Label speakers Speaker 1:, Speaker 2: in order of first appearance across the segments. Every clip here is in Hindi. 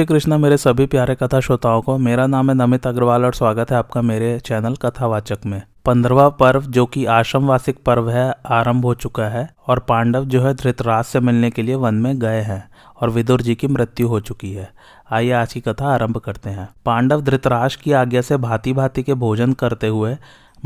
Speaker 1: श्री कृष्णा मेरे सभी प्यारे कथा श्रोताओं को। मेरा नाम है नमित अग्रवाल और स्वागत है आपका मेरे चैनल कथावाचक में। पंद्रवा पर्व, जो कि आश्रम वार्षिक पर्व है, आरंभ हो चुका है और पांडव जो है धृतराज से मिलने के लिए वन में गए हैं और विदुर जी की मृत्यु हो चुकी है। आइए आज की कथा आरंभ करते हैं। पांडव धृतराज की आज्ञा से भांति भांति के भोजन करते हुए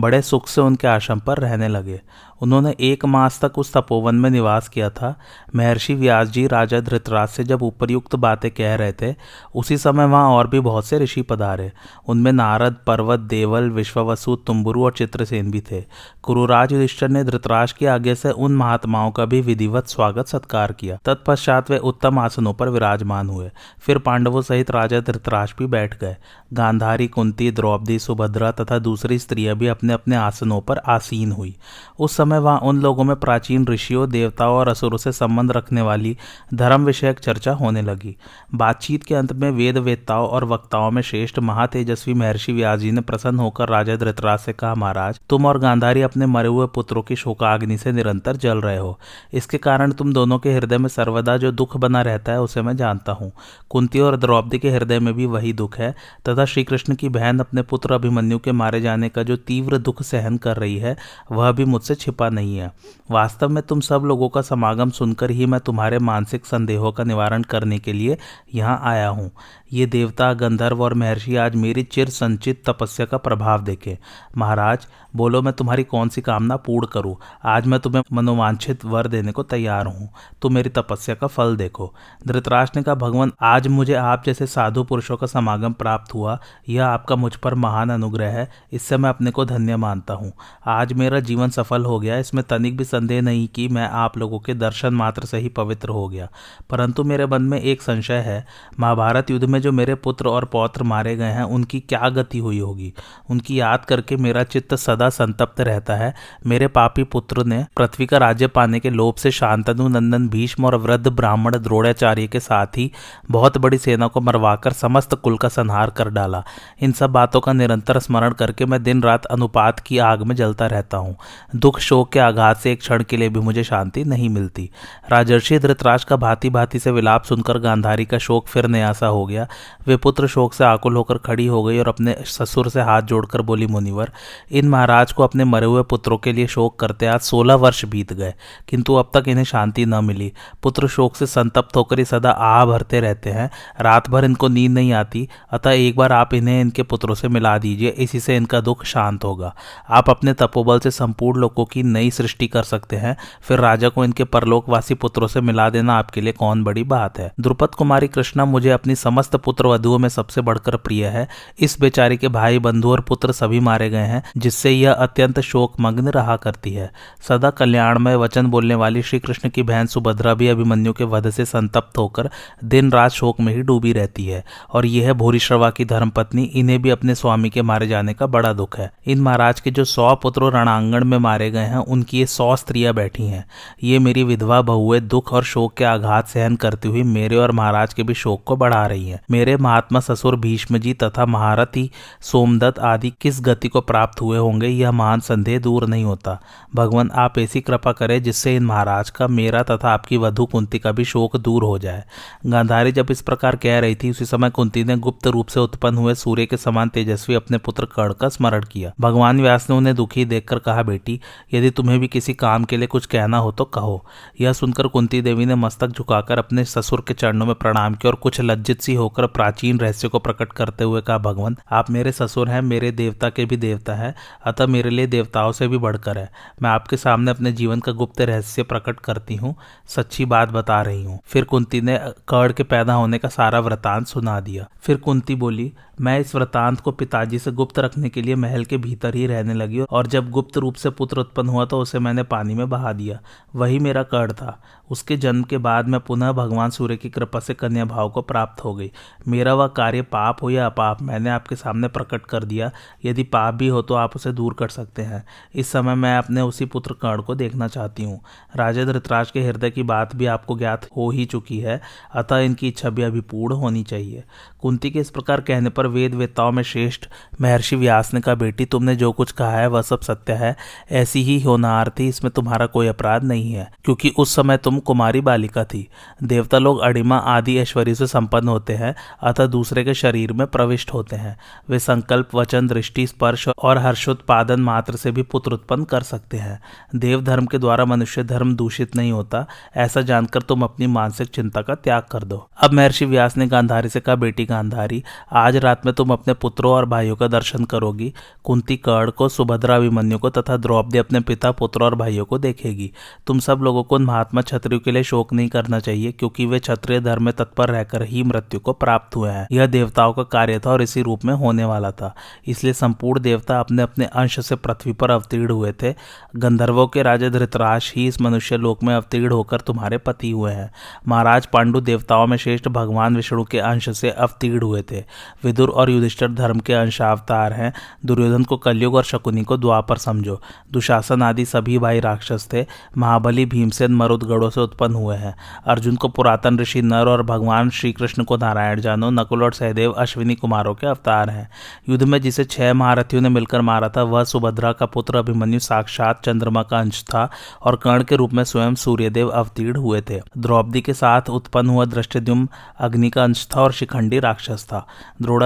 Speaker 1: बड़े सुख से उनके आश्रम पर रहने लगे उन्होंने एक मास तक उस तपोवन में निवास किया था। महर्षि व्यास जी राजा धृतराज से जब उपरयुक्त बातें कह रहे थे, उसी समय वहाँ और भी बहुत से ऋषि पधारे। उनमें नारद, पर्वत, देवल, विश्ववसु, तुम्बुरु और चित्रसेन भी थे। कुरुराज युधिष्ठर ने धृतराज की आगे से उन महात्माओं का भी विधिवत स्वागत सत्कार किया। तत्पश्चात वे उत्तम आसनों पर विराजमान हुए। फिर पांडवों सहित राजा धृतराज भी बैठ गए। गांधारी, कुंती, द्रौपदी, सुभद्रा तथा दूसरी स्त्रियाँ भी अपने अपने आसनों पर आसीन हुई। उस समय वहाँ उन लोगों में प्राचीन ऋषियों, देवताओं और असुरों से संबंध रखने वाली धर्म विषयक चर्चा होने लगी। बातचीत के अंत में वेद वेदताओं और वक्ताओं में श्रेष्ठ महातेजस्वी महर्षि व्यास जी ने प्रसन्न होकर राजा धृतराज से कहा, महाराज, तुम और गांधारी अपने मरे हुए पुत्रों की शोकाग्नि से निरंतर जल रहे हो। इसके कारण तुम दोनों के हृदय में सर्वदा जो दुख बना रहता है, उसे मैं जानता हूँ। कुंती और द्रौपदी के हृदय में भी वही दुख है, तथा श्री कृष्ण की बहन अपने पुत्र अभिमन्यु के मारे जाने का जो तीव्र दुख सहन कर रही है, वह भी मुझसे छिपा नहीं है। वास्तव में तुम सब लोगों का समागम सुनकर ही मैं तुम्हारे मानसिक संदेहों का निवारण करने के लिए यहाँ आया हूँ। ये देवता, गंधर्व और महर्षि आज मेरी चिर संचित तपस्या का प्रभाव देखे। महाराज, बोलो मैं तुम्हारी कौन सी कामना पूर्ण करूँ? आज मैं तुम्हें मनोवांछित वर देने को तैयार हूँ। तुम मेरी तपस्या का फल देखो। धृतराज ने कहा, भगवान, आज मुझे आप जैसे साधु पुरुषों का समागम प्राप्त हुआ। यह आपका मुझ पर महान अनुग्रह है। इससे मैं अपने को धन्य मानता हूँ। आज मेरा जीवन सफल हो गया। इसमें तनिक भी संदेह नहीं कि मैं आप लोगों के दर्शन मात्र से ही पवित्र हो गया। परंतु मेरे मन में एक संशय है, महाभारत युद्ध में जो मेरे पुत्र और पौत्र मारे गए हैं, उनकी क्या गति हुई होगी? उनकी याद करके मेरा चित्त सदा संतप्त रहता है। मेरे पापी पुत्र ने पृथ्वी का राज्य पाने के लोभ से शांतनु, नंदन, भीष्म और वृद्ध ब्राह्मण द्रोणाचार्य के साथ ही बहुत बड़ी सेना को मरवाकर समस्त कुल का संहार कर डाला। इन सब बातों का निरंतर स्मरण करके मैं दिन रात अनुपात की आग में जलता रहता हूँ। दुख शोक के आघात से एक क्षण के लिए भी मुझे शांति नहीं मिलती। राजर्षि धृतराज का भांति भांति से विलाप सुनकर गांधारी का शोक फिर नयासा हो गया। वे पुत्र शोक से आकुल होकर खड़ी हो गई और अपने ससुर से हाथ जोड़कर बोली, मुनिवर, इन महाराज को अपने मरे हुए पुत्रों के लिए शोक करते आज सोलह वर्ष बीत गए, किंतु अब तक इन्हें शांति न मिली। पुत्र शोक से संतप्त होकर ही सदा आह भरते रहते हैं। रात भर इनको नींद नहीं आती। अतः एक बार आप इन्हें इनके पुत्रों से मिला दीजिए। इसी से इनका दुख शांत होगा। आप अपने तपोबल से संपूर्ण लोगों की नई सृष्टि कर सकते हैं। फिर राजा को इनके परलोकवासी पुत्रों से मिला देना आपके लिए कौन बड़ी बात है। द्रुपद कुमारी कृष्णा मुझे अपनी समस्त पुत्र वधुओं में सबसे बढ़कर प्रिय है। इस बेचारी के भाई, बंधु और पुत्र सभी मारे गए हैं, जिससे यह अत्यंत शोक मग्न रहा करती है। सदा कल्याणमय वचन बोलने वाली श्री कृष्ण की बहन सुभद्रा भी अभिमन्यु के वध से संतप्त होकर दिन रात शोक में ही डूबी रहती है। और यह भूरिश्रवा की धर्मपत्नी इन्हें भी अपने स्वामी के मारे जाने का बड़ा दुख है। इन महाराज के जो सौ पुत्र रणांगण में मारे गए हैं उनकी ये सौ स्त्रियाँ बैठी हैं। ये मेरी विधवा बहुए दुख और शोक के आघात सहन करती हुई मेरे और महाराज के भी शोक को बढ़ा रही हैं। मेरे महात्मा ससुर भीष्म जी तथा महारथी सोमदत्त आदि किस गति को प्राप्त हुए होंगे, यह महान संदेह दूर नहीं होता। भगवान, आप ऐसी कृपा करें जिससे इन महाराज का, मेरा तथा आपकी वधु कुंती का भी शोक दूर हो जाए। गांधारी जब इस प्रकार कह रही थी, उसी समय कुंती ने गुप्त रूप से उत्पन्न हुए सूर्य के समान तेजस्वी अपने पुत्र कर्ण का स्मरण किया। भगवान व्यास ने उन्हें दुखी देखकर कहा, बेटी, यदि तुम्हें भी किसी काम के लिए कुछ कहना हो तो कहो। यह सुनकर कुंती देवी ने मस्तक झुकाकर अपने ससुर के चरणों में प्रणाम किया और कुछ लज्जित सी होकर प्राचीन रहस्य को प्रकट करते हुए कहा, भगवान, आप मेरे ससुर हैं, मेरे देवता के भी देवता है, अतः मेरे लिए देवताओं से भी बढ़कर है। मैं आपके सामने अपने जीवन का गुप्त रहस्य प्रकट करती हूँ, सच्ची बात बता रही हूँ। फिर कुंती ने कर्ण के पैदा होने का सारा वृतांत सुना दिया। फिर कुंती बोली मैं इस वृतांत को पिताजी से गुप्त रखने के लिए महल के भीतर ही रहने लगी और जब गुप्त रूप से पुत्र उत्पन्न हुआ तो उसे मैंने पानी में बहा दिया। वही मेरा कर्ण था। उसके जन्म के बाद मैं पुनः भगवान सूर्य की कृपा से कन्या भाव को प्राप्त हो गई। मेरा वह कार्य पाप हो या अपाप, मैंने आपके सामने प्रकट कर दिया। यदि पाप भी हो तो आप उसे दूर कर सकते हैं। इस समय मैं अपने उसी पुत्र कर्ण को देखना चाहती हूँ। राजा धृतराज के हृदय की बात भी आपको ज्ञात हो ही चुकी है, अतः इनकी इच्छा भी अभी पूर्ण होनी चाहिए। कुंती के इस प्रकार कहने पर वेद वेताओं में श्रेष्ठ महर्षि व्यास ने कहा, बेटी, तुमने जो कुछ कहा है, वह सब सत्य है। ऐसी ही होनार थी, इसमें तुम्हारा कोई अपराध नहीं है, क्योंकि उस समय तुम कुमारी बालिका थी। देवता लोग अड़िमा आदि ऐश्वर्य से संपन्न होते हैं, अतः दूसरे के शरीर में प्रविष्ट होते हैं। वे संकल्प, वचन, दृष्टि, स्पर्श और हर्षोत्पादन मात्र से भी पुत्र उत्पन्न कर सकते हैं। देव धर्म के द्वारा मनुष्य धर्म दूषित नहीं होता। ऐसा जानकर तुम अपनी मानसिक चिंता का त्याग कर दो। अब महर्षि व्यास ने गांधारी से कहा, बेटी गांधारी, आज रात में तुम अपने पुत्रों और भाइयों का दर्शन करोगी। कुंती कर्ण को सुभद्रा अभिमन्यु को तथा द्रौपदी अपने पिता, पुत्र और भाइयों को देखेगी। तुम सब लोगों को महात्मा क्षत्रियो के लिए शोक नहीं करना चाहिए, क्योंकि वे क्षत्रिय धर्म में तत्पर रहकर ही मृत्यु को प्राप्त हुए हैं। यह देवताओं का कार्य था और इसी रूप में होने वाला था। इसलिए संपूर्ण देवता अपने अपने अंश से पृथ्वी पर अवतीर्ण हुए थे। गंधर्वों के राजा धृतराज ही इस मनुष्य लोक में अवतीर्ण होकर तुम्हारे पति हुए हैं। महाराज पांडु देवताओं में श्रेष्ठ भगवान विष्णु के अंश से अवतीर्ण हुए थे। विदुर और युधिष्ठर धर्म के अंशावतार हैं। दुर्योधन को कलयुग और शकुनी को द्वापर समझो। दुशासन आदि सभी भाई राक्षस थे। महाबली भीमसेन मरुदगढ़ों से उत्पन्न हुए हैं। अर्जुन को पुरातन ऋषि नर और भगवान श्री कृष्ण को नारायण जानो। नकुल और सहदेव अश्विनी कुमारों के अवतार हैं। युद्ध में जिसे छह महारथियों ने मिलकर मारा था, वह सुभद्रा का पुत्र अभिमन्यु, साक्षात चंद्रमा का अंश था और कर्ण के रूप में स्वयं सूर्यदेव अवतीर्ण हुए थे। द्रौपदी के साथ उत्पन्न हुआ दृष्टिद्युम अग्नि का अंश था और शिखंडी राक्षस था।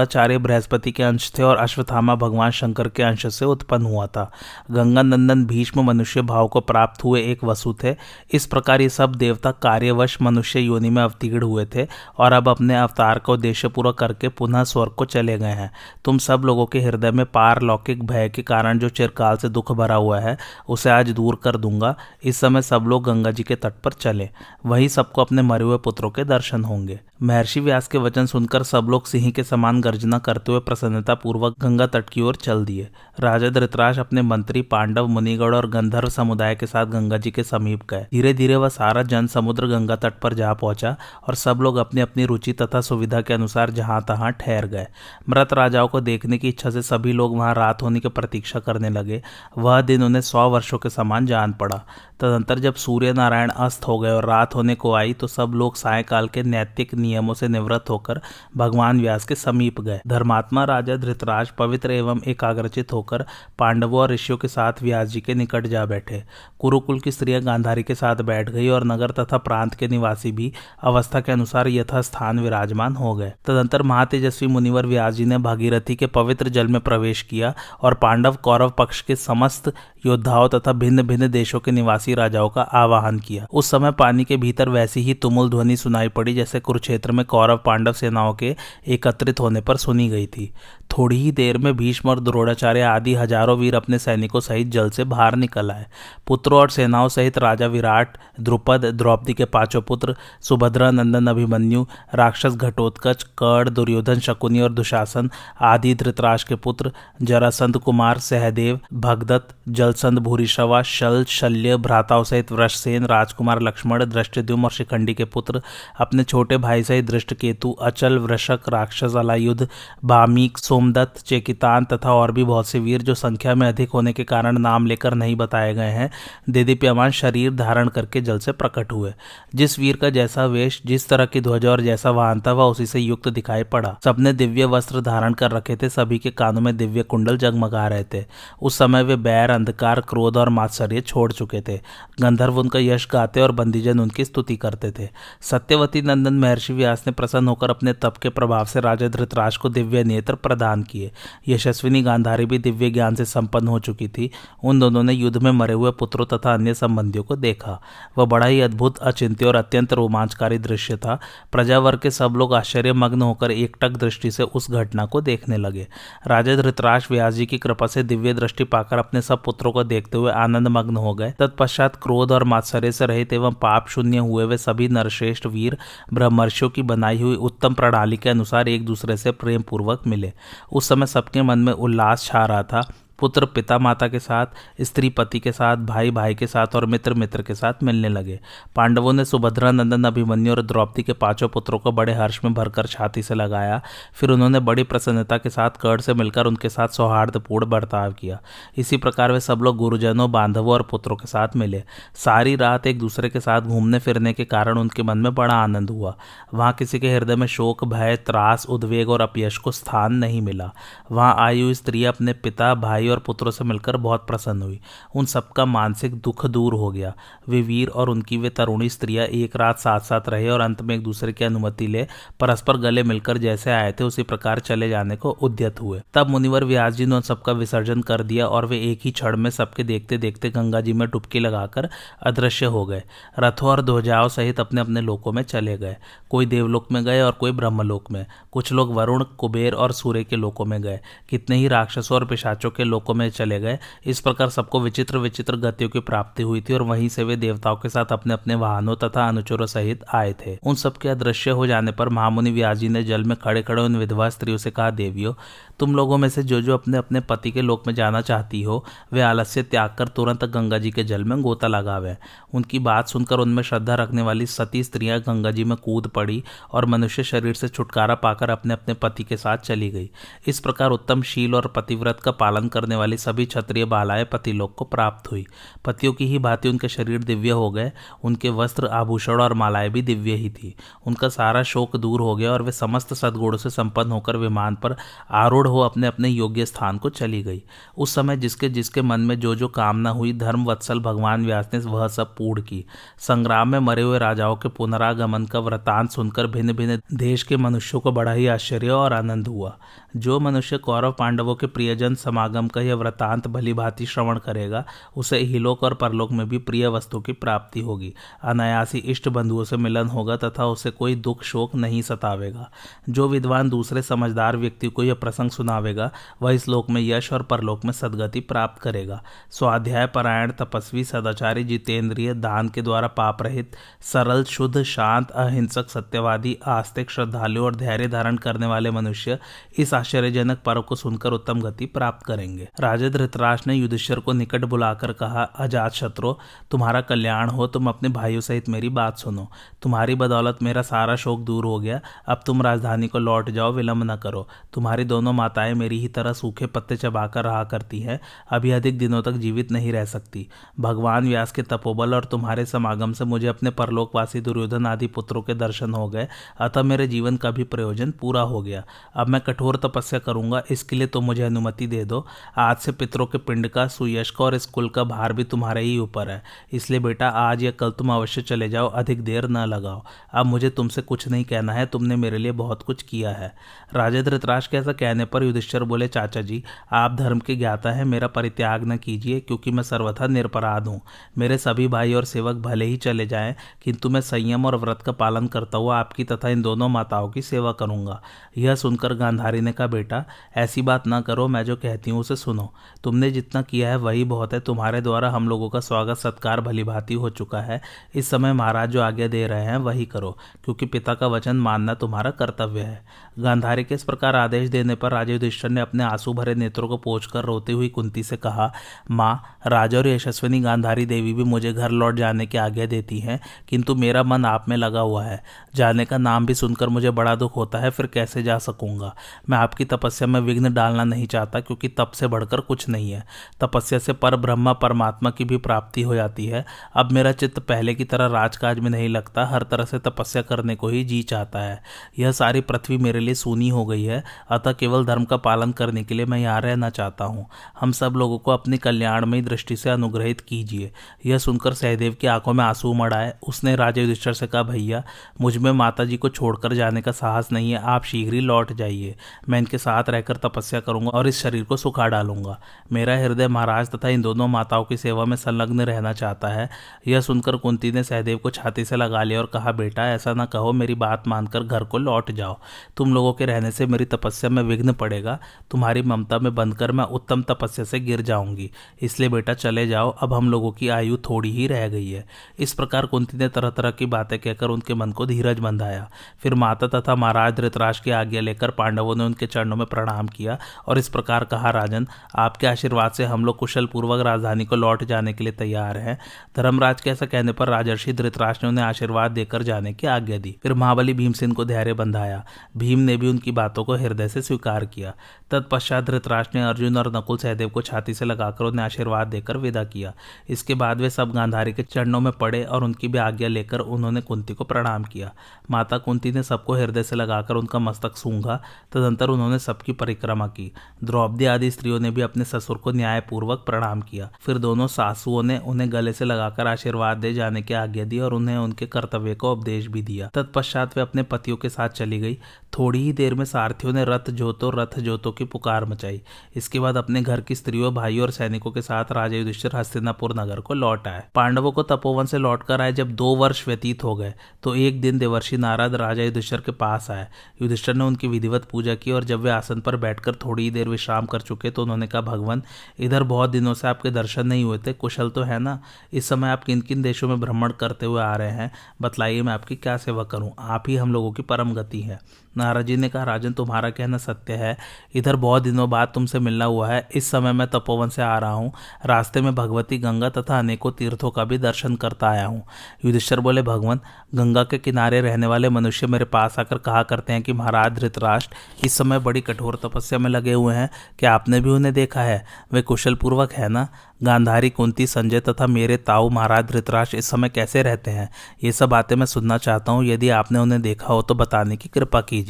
Speaker 1: द्रोणाचार्य बृहस्पति के अंश थे और अश्वत्थामा भगवान शंकर के अंश से उत्पन्न हुआ था। गंगा नंदन भीष्म मनुष्य भाव को प्राप्त हुए एक वसु थे। इस प्रकार ये सब देवता कार्यवश मनुष्य योनि में अवतीर्ण हुए थे और अब अपने अवतार का उद्देश्य पूरा करके पुनः स्वर्ग को चले गए हैं। तुम सब लोगों के हृदय में पारलौकिक भय के कारण जो चिरकाल से दुख भरा हुआ है, उसे आज दूर कर दूँगा। इस समय सब लोग गंगा जी के तट पर चले। वहीं सबको अपने मरे हुए पुत्रों के दर्शन होंगे। महर्षि व्यास के वचन सुनकर सब लोग सिंह के समान गर्जना करते हुए प्रसन्नता पूर्वक गंगा तट की ओर चल दिए। राजा धृतराज अपने मंत्री, पांडव मुनिगढ़ और गंधर्व समुदाय के साथ गंगा जी के समीप गए। धीरे धीरे वह सारा जन समुद्र गंगा तट पर जा पहुँचा और सब लोग अपनी अपनी रुचि तथा सुविधा के अनुसार जहाँ तहां ठहर गए। मृत राजाओं को देखने की इच्छा से सभी लोग वहाँ रात होने की प्रतीक्षा करने लगे। वह दिन उन्हें सौ वर्षों के समान जान पड़ा। तदंतर जब सूर्य नारायण अस्त हो गए और रात होने को आई तो सब लोग सायकाल के नैतिक नियमों से निवृत्त होकर भगवान व्यास के समीप गए। धर्मात्मा राजा धृतराज पवित्र एवं एकाग्रचित होकर पांडवों और ऋषियों के साथ व्यास जी के निकट जा बैठे। कुरुकुल की स्त्रियाँ गांधारी के साथ बैठ गई और नगर तथा प्रांत के निवासी भी अवस्था के अनुसार यथास्थान विराजमान हो गए। तदंतर महातेजस्वी मुनिवर व्यास जी ने भागीरथी के पवित्र जल में प्रवेश किया और पांडव कौरव पक्ष के समस्त योद्धाओं तथा भिन्न भिन्न देशों के निवासी राजाओं का आवाहन किया। उस समय पानी के भीतर वैसी ही तुमुल ध्वनि सुनाई पड़ी, जैसे कुरुक्षेत्र में कौरव पांडव सेनाओं के एकत्रित होने पर सुनी गई थी। थोड़ी ही देर में भीष्म और द्रोणाचार्य आदि हज़ारों वीर अपने सैनिकों सहित जल से बाहर निकल आए। पुत्रों और सेनाओं सहित राजा विराट, द्रुपद, द्रौपदी के पाँचों पुत्र, सुभद्रा, नंदन, अभिमन्यु, राक्षस घटोत्कच, कर्ण, दुर्योधन, शकुनी और दुशासन आदि धृतराज के पुत्र, जरासंध कुमार, सहदेव, भगदत्त, जलसंध भूरिशवा, शल, शल्य, भ्राताओं सहित वृषसेन, राजकुमार, लक्ष्मण, दृष्टिद्युम और शिखंडी के पुत्र, अपने छोटे भाई सहित दृष्ट केतु अचल, वृषक, राक्षस अलायुद्ध बामीक सोमदत्त चेकितान तथा और भी बहुत से वीर जो संख्या में अधिक होने के कारण नाम लेकर नहीं बताए गए हैं, देदीप्यमान शरीर धारण करके जल से प्रकट हुए। जिस वीर का जैसा वेश, जिस तरह की ध्वजा और जैसा वाहन था, वह उसी से युक्त दिखाई पड़ा। सबने दिव्य वस्त्र धारण कर रखे थे, सभी के कानों में दिव्य कुंडल जगमगा रहे थे। उस समय वे बैर, अंधकार, क्रोध और मात्सर्य छोड़ चुके थे। गंधर्व उनका यश गाते और बंदीजन उनकी स्तुति करते थे। सत्यवती नंदन महर्षि व्यास ने प्रसन्न होकर अपने तप के प्रभाव से राजा धृतराज को दिव्य नेत्र प्रदान किए। यशस्विनी गांधारी भी दिव्य ज्ञान से संपन्न हो चुकी थी। उन दोनों ने युद्ध में मरे हुए पुत्रों तथा अन्य संबंधियों को देखा। वह बड़ा ही अद्भुत, अचिंत्य और अत्यंत रोमांचकारी दृश्य था। प्रजावर्ग के सब लोग आश्चर्यमग्न होकर एकटक दृष्टि से उस घटना को देखने लगे। राजा धृतराज व्यास जी की कृपा से दिव्य दृष्टि पाकर अपने सब पुत्रों को देखते हुए आनंद मग्न हो गए। तत्पश्चात क्रोध और मात्सर्य से रहित एवं पाप शून्य हुए वे सभी नरश्रेष्ठ वीर ब्रह्मर्षियों की बनाई हुई उत्तम प्रणाली के अनुसार एक दूसरे से प्रेम पूर्वक मिले। उस समय सबके मन में उल्लास छा रहा था। पुत्र पिता माता के साथ, स्त्री पति के साथ, भाई भाई के साथ और मित्र मित्र के साथ मिलने लगे। पांडवों ने सुभद्रा नंदन अभिमन्यु और द्रौपदी के पाँचों पुत्रों को बड़े हर्ष में भरकर छाती से लगाया। फिर उन्होंने बड़ी प्रसन्नता के साथ कर्ण से मिलकर उनके साथ सौहार्दपूर्ण बर्ताव किया। इसी प्रकार वे सब लोग गुरुजनों, बांधवों और पुत्रों के साथ मिले। सारी रात एक दूसरे के साथ घूमने फिरने के कारण उनके मन में बड़ा आनंद हुआ। वहाँ किसी के हृदय में शोक, भय, त्रास, उद्वेग और अपयश को स्थान नहीं मिला। वहाँ हुई स्त्री अपने पिता, भाई और पुत्रों से मिलकर बहुत प्रसन्न हुई। उन सबका मानसिक दुख दूर हो गया। वे वीर और उनकी वे तरुणी स्त्रियाँ एक रात साथ साथ रहे और अंत में एक दूसरे की अनुमति ले परस्पर गले मिलकर जैसे आए थे, उसी प्रकार चले जाने को उद्यत हुए। तब मुनिवर व्यास जी ने उन सबका विसर्जन कर दिया और वे एक ही क्षण में सबके देखते देखते गंगा जी में डुबकी लगाकर अदृश्य हो गए। रथों और ध्वजाओं सहित अपने अपने लोकों में चले गए। कोई देवलोक में गए और कोई ब्रह्मलोक में। कुछ लोग वरुण, कुबेर और सूर्य के लोकों में गए। कितने ही राक्षसों और पिशाचों के लोकों में चले गए। इस प्रकार सबको विचित्र विचित्र गतियों की प्राप्ति हुई थी और वहीं से वे देवताओं के साथ अपने अपने वाहनों तथा अनुचरों सहित आए थे। उन सबके अदृश्य हो जाने पर महामुनि व्याजी ने जल में खड़े खड़े उन विधवा स्त्रियों से कहा, देवियों, तुम लोगों में से जो जो अपने अपने पति के लोक में जाना चाहती हो, वे आलस्य त्याग कर तुरंत गंगा जी के जल में गोता लगावे। उनकी बात सुनकर उनमें श्रद्धा रखने वाली सती स्त्रियाँ गंगा जी में कूद पड़ी और मनुष्य शरीर से छुटकारा पाकर अपने अपने पति के साथ चली गई। इस प्रकार उत्तम शील और पतिव्रत का पालन करने वाली सभी क्षत्रिय बालाएँ पतिलोक को प्राप्त हुई। पतियों की ही भांति उनके शरीर दिव्य हो गए। उनके वस्त्र, आभूषण और मालाएँ भी दिव्य ही थी। उनका सारा शोक दूर हो गया और वे समस्त सदगुणों से संपन्न होकर विमान पर आरूढ़ हो अपने अपने योग्य स्थान को चली गई। उस समय जिसके जिसके मन में जो जो कामना हुई धर्म वत्सल भगवान व्यास ने वह सब पूर्ण की। संग्राम में मरे हुए राजाओं के पुनरागमन का वृतांत सुनकर भिन्न भिन्न देश के मनुष्यों को बड़ा ही आश्चर्य और आनंद हुआ। जो मनुष्य कौरव पांडवों के प्रियजन, समागम का यह वृतांत भली भांति श्रवण करेगा, उसे हिलोक और परलोक में भी प्रिय वस्तु की प्राप्ति होगी। अनायासी इष्ट बंधुओं से मिलन होगा तथा उसे कोई दुख, शोक नहीं सतावेगा। जो विद्वान दूसरे समझदार व्यक्ति को यह प्रसंग सुनावेगा, वह इस लोक में यश और परलोक में सदगति प्राप्त करेगा। स्वाध्याय परायण तपस्वी सदाचारी जितेंद्रिय दान के द्वारा पाप रहित सरल, शुद्ध, शांत, अहिंसक, सत्यवादी, आस्तिक, श्रद्धालु और धैर्य धारण करने वाले मनुष्य इस आश्चर्यजनक पर्व को सुनकर उत्तम गति प्राप्त करेंगे। राजा धृतराज ने युधिष्ठर को निकट बुलाकर कहा, अजात शत्रु, तुम्हारा कल्याण हो, तुम अपने भाइयों सहित मेरी बात सुनो। तुम्हारी बदौलत मेरा सारा शोक दूर हो गया। अब तुम राजधानी को लौट जाओ, विलंब न करो। तुम्हारी दोनों माताएँ मेरी ही तरह सूखे पत्ते चबाकर रहा करती हैं। अभी अधिक दिनों तक जीवित नहीं रह सकती। भगवान व्यास के तपोबल और तुम्हारे समागम से मुझे अपने परलोकवासी दुर्योधन आदि पुत्रों के दर्शन हो गए। अतः मेरे जीवन का भी प्रयोजन पूरा हो गया। अब मैं कठोर तपस्या करूँगा, इसके लिए तो मुझे अनुमति दे दो। आज से पितरों के पिंड का, सुयश का और इस कुल का भार भी तुम्हारे ही ऊपर है। इसलिए बेटा, आज या कल तुम अवश्य चले जाओ, अधिक देर न लगाओ। अब मुझे तुमसे कुछ नहीं कहना है, तुमने मेरे लिए बहुत कुछ किया है। राजा धृतराज के ऐसा कहने पर युधिष्ठर बोले, चाचा जी, आप धर्म के ज्ञाता हैं, मेरा परित्याग न कीजिए, क्योंकि मैं सर्वथा निरपराध हूँ। मेरे सभी भाई और सेवक भले ही चले जाएँ, किंतु मैं संयम और व्रत का पालन करता हुआ आपकी तथा इन दोनों माताओं की सेवा करूँगा। यह सुनकर गांधारी ने कहा बेटा, ऐसी बात ना करो, मैं जो कहती हूँ उसे सुनो। तुमने जितना किया है, वही बहुत है। तुम्हारे द्वारा हम लोगों का स्वागत, सत्कार भली भांति हो चुका है। इस समय महाराज जो आज्ञा दे रहे हैं, वही करो, क्योंकि पिता का वचन मानना तुम्हारा कर्तव्य है। गांधारी के इस प्रकार आदेश देने पर राजा युधिष्ठर ने अपने आँसू भरे नेत्रों को पोछकर रोते हुई कुंती से कहा, माँ, राजा और यशस्विनी गांधारी देवी भी मुझे घर लौट जाने की आज्ञा देती हैं, किंतु मेरा मन आप में लगा हुआ है। जाने का नाम भी सुनकर मुझे बड़ा दुख होता है, फिर कैसे जा सकूँगा? मैं आपकी तपस्या में विघ्न डालना नहीं चाहता, क्योंकि तप से बढ़कर कुछ नहीं है। तपस्या से पर ब्रह्मा, परमात्मा की भी प्राप्ति हो जाती है। अब मेरा चित्त पहले की तरह राजकाज में नहीं लगता, हर तरह से तपस्या करने को ही जी चाहता है। यह सारी पृथ्वी मेरे लिए सूनी हो गई है, अतः केवल धर्म का पालन करने के लिए मैं यहाँ रहना चाहता हूँ। हम सब लोगों को अपनी कल्याणमयी दृष्टि से अनुग्रहित कीजिए। यह सुनकर सहदेव की आँखों में आँसू मड़ाए उसने राजा से कहा, भैया, मुझमें माता जी को छोड़कर जाने का साहस नहीं है, आप शीघ्र ही लौट जाइए। मैं इनके साथ रहकर तपस्या करूँगा और इस शरीर को सुखा डालूँगा। मेरा हृदय महाराज तथा इन दोनों माताओं की सेवा में संलग्न रहना चाहता है। यह सुनकर कुंती ने सहदेव को छाती से लगा लिया और कहा, बेटा, ऐसा ना कहो, मेरी बात मानकर घर को लौट जाओ। तुम लोगों के रहने से मेरी तपस्या में विघ्न पड़ेगा। तुम्हारी ममता में बंधकर मैं उत्तम तपस्या से गिर जाऊँगी। इसलिए बेटा, चले जाओ। अब हम लोगों की आयु थोड़ी ही रह गई है इस प्रकार कुंती ने तरह तरह की बातें कहकर उनके मन को धीरज बंधाया। फिर माता तथा महाराज धृतराज की आज्ञा लेकर पांडवों ने उनके चरणों में प्रणाम किया और इस प्रकार कहा, राजन, आपके आशीर्वाद से हम लोग कुशल पूर्वक राजधानी को लौट जाने के लिए तैयार हैं। धर्मराज के ऐसा कहने पर राजर्षि धृतराज ने उन्हें आशीर्वाद देकर जाने की आज्ञा दी। फिर महाबली भीमसेन को धैर्य बंधाया। भीम ने भी उनकी बातों को हृदय से स्वीकार किया। तत्पश्चात धृतराज ने अर्जुन और नकुल सहदेव को छाती से लगाकर उन्हें आशीर्वाद देकर विदा किया। इसके बाद वे सब गांधारी के चरणों में पड़े और उनकी भी आज्ञा लेकर उन्होंने कुंती को प्रणाम किया। माता कुंती ने सबको हृदय से लगाकर उनका मस्तक सूंघा। तदंतर उन्होंने सबकी परिक्रमा की। द्रौपदी आदि स्त्रियों ने भी अपने ससुर को न्यायपूर्वक प्रणाम किया। फिर दोनों सासुओं ने उन्हें गले से लगाकर आशीर्वाद दे जाने की आज्ञा दी और उन्हें उनके कर्तव्य को उपदेश भी दिया। तत्पश्चात वे अपने पतियों के साथ चली गई। थोड़ी ही देर में सारथियों ने रथ जोतो रथ जोतो की पुकार मचाई। इसके बाद अपने घर की स्त्रियों, भाइयों और सैनिकों के साथ राजा युधिष्ठिर हस्तिनापुर नगर को लौट आए। पांडवों को तपोवन से लौट कर आए जब दो वर्ष व्यतीत हो गए तो एक दिन देवर्षि नारद राजा युधिष्ठिर के पास आए। युधिष्ठिर ने उनकी विधिवत पूजा की और जब वे आसन पर बैठकर थोड़ी देर विश्राम कर चुके तो उन्होंने कहा, भगवान, इधर बहुत दिनों से आपके दर्शन नहीं हुए थे, कुशल तो है ना? इस समय आप किन किन देशों में भ्रमण करते हुए आ रहे हैं? बतलाइए मैं आपकी क्या सेवा करूँ? आप ही हम लोगों की परम गति है। नारद जी ने कहा, राजन, तुम्हारा कहना सत्य है। इधर बहुत दिनों बाद तुमसे मिलना हुआ है। इस समय मैं तपोवन से आ रहा हूँ। रास्ते में भगवती गंगा तथा अनेकों तीर्थों का भी दर्शन करता आया हूँ। युधिष्ठर बोले, भगवान, गंगा के किनारे रहने वाले मनुष्य मेरे पास आकर कहा करते हैं कि, महाराज धृतराष्ट्र, इस समय बड़ी कठोर तपस्या में लगे हुए हैं। क्या आपने भी उन्हें देखा है? वे कुशलपूर्वक है ना? गांधारी, कुंती, संजय तथा मेरे ताऊ महाराज धृतराष्ट्र इस समय कैसे रहते हैं? ये सब बातें मैं सुनना चाहता हूँ। यदि आपने उन्हें देखा हो तो बताने की कृपा कीजिए।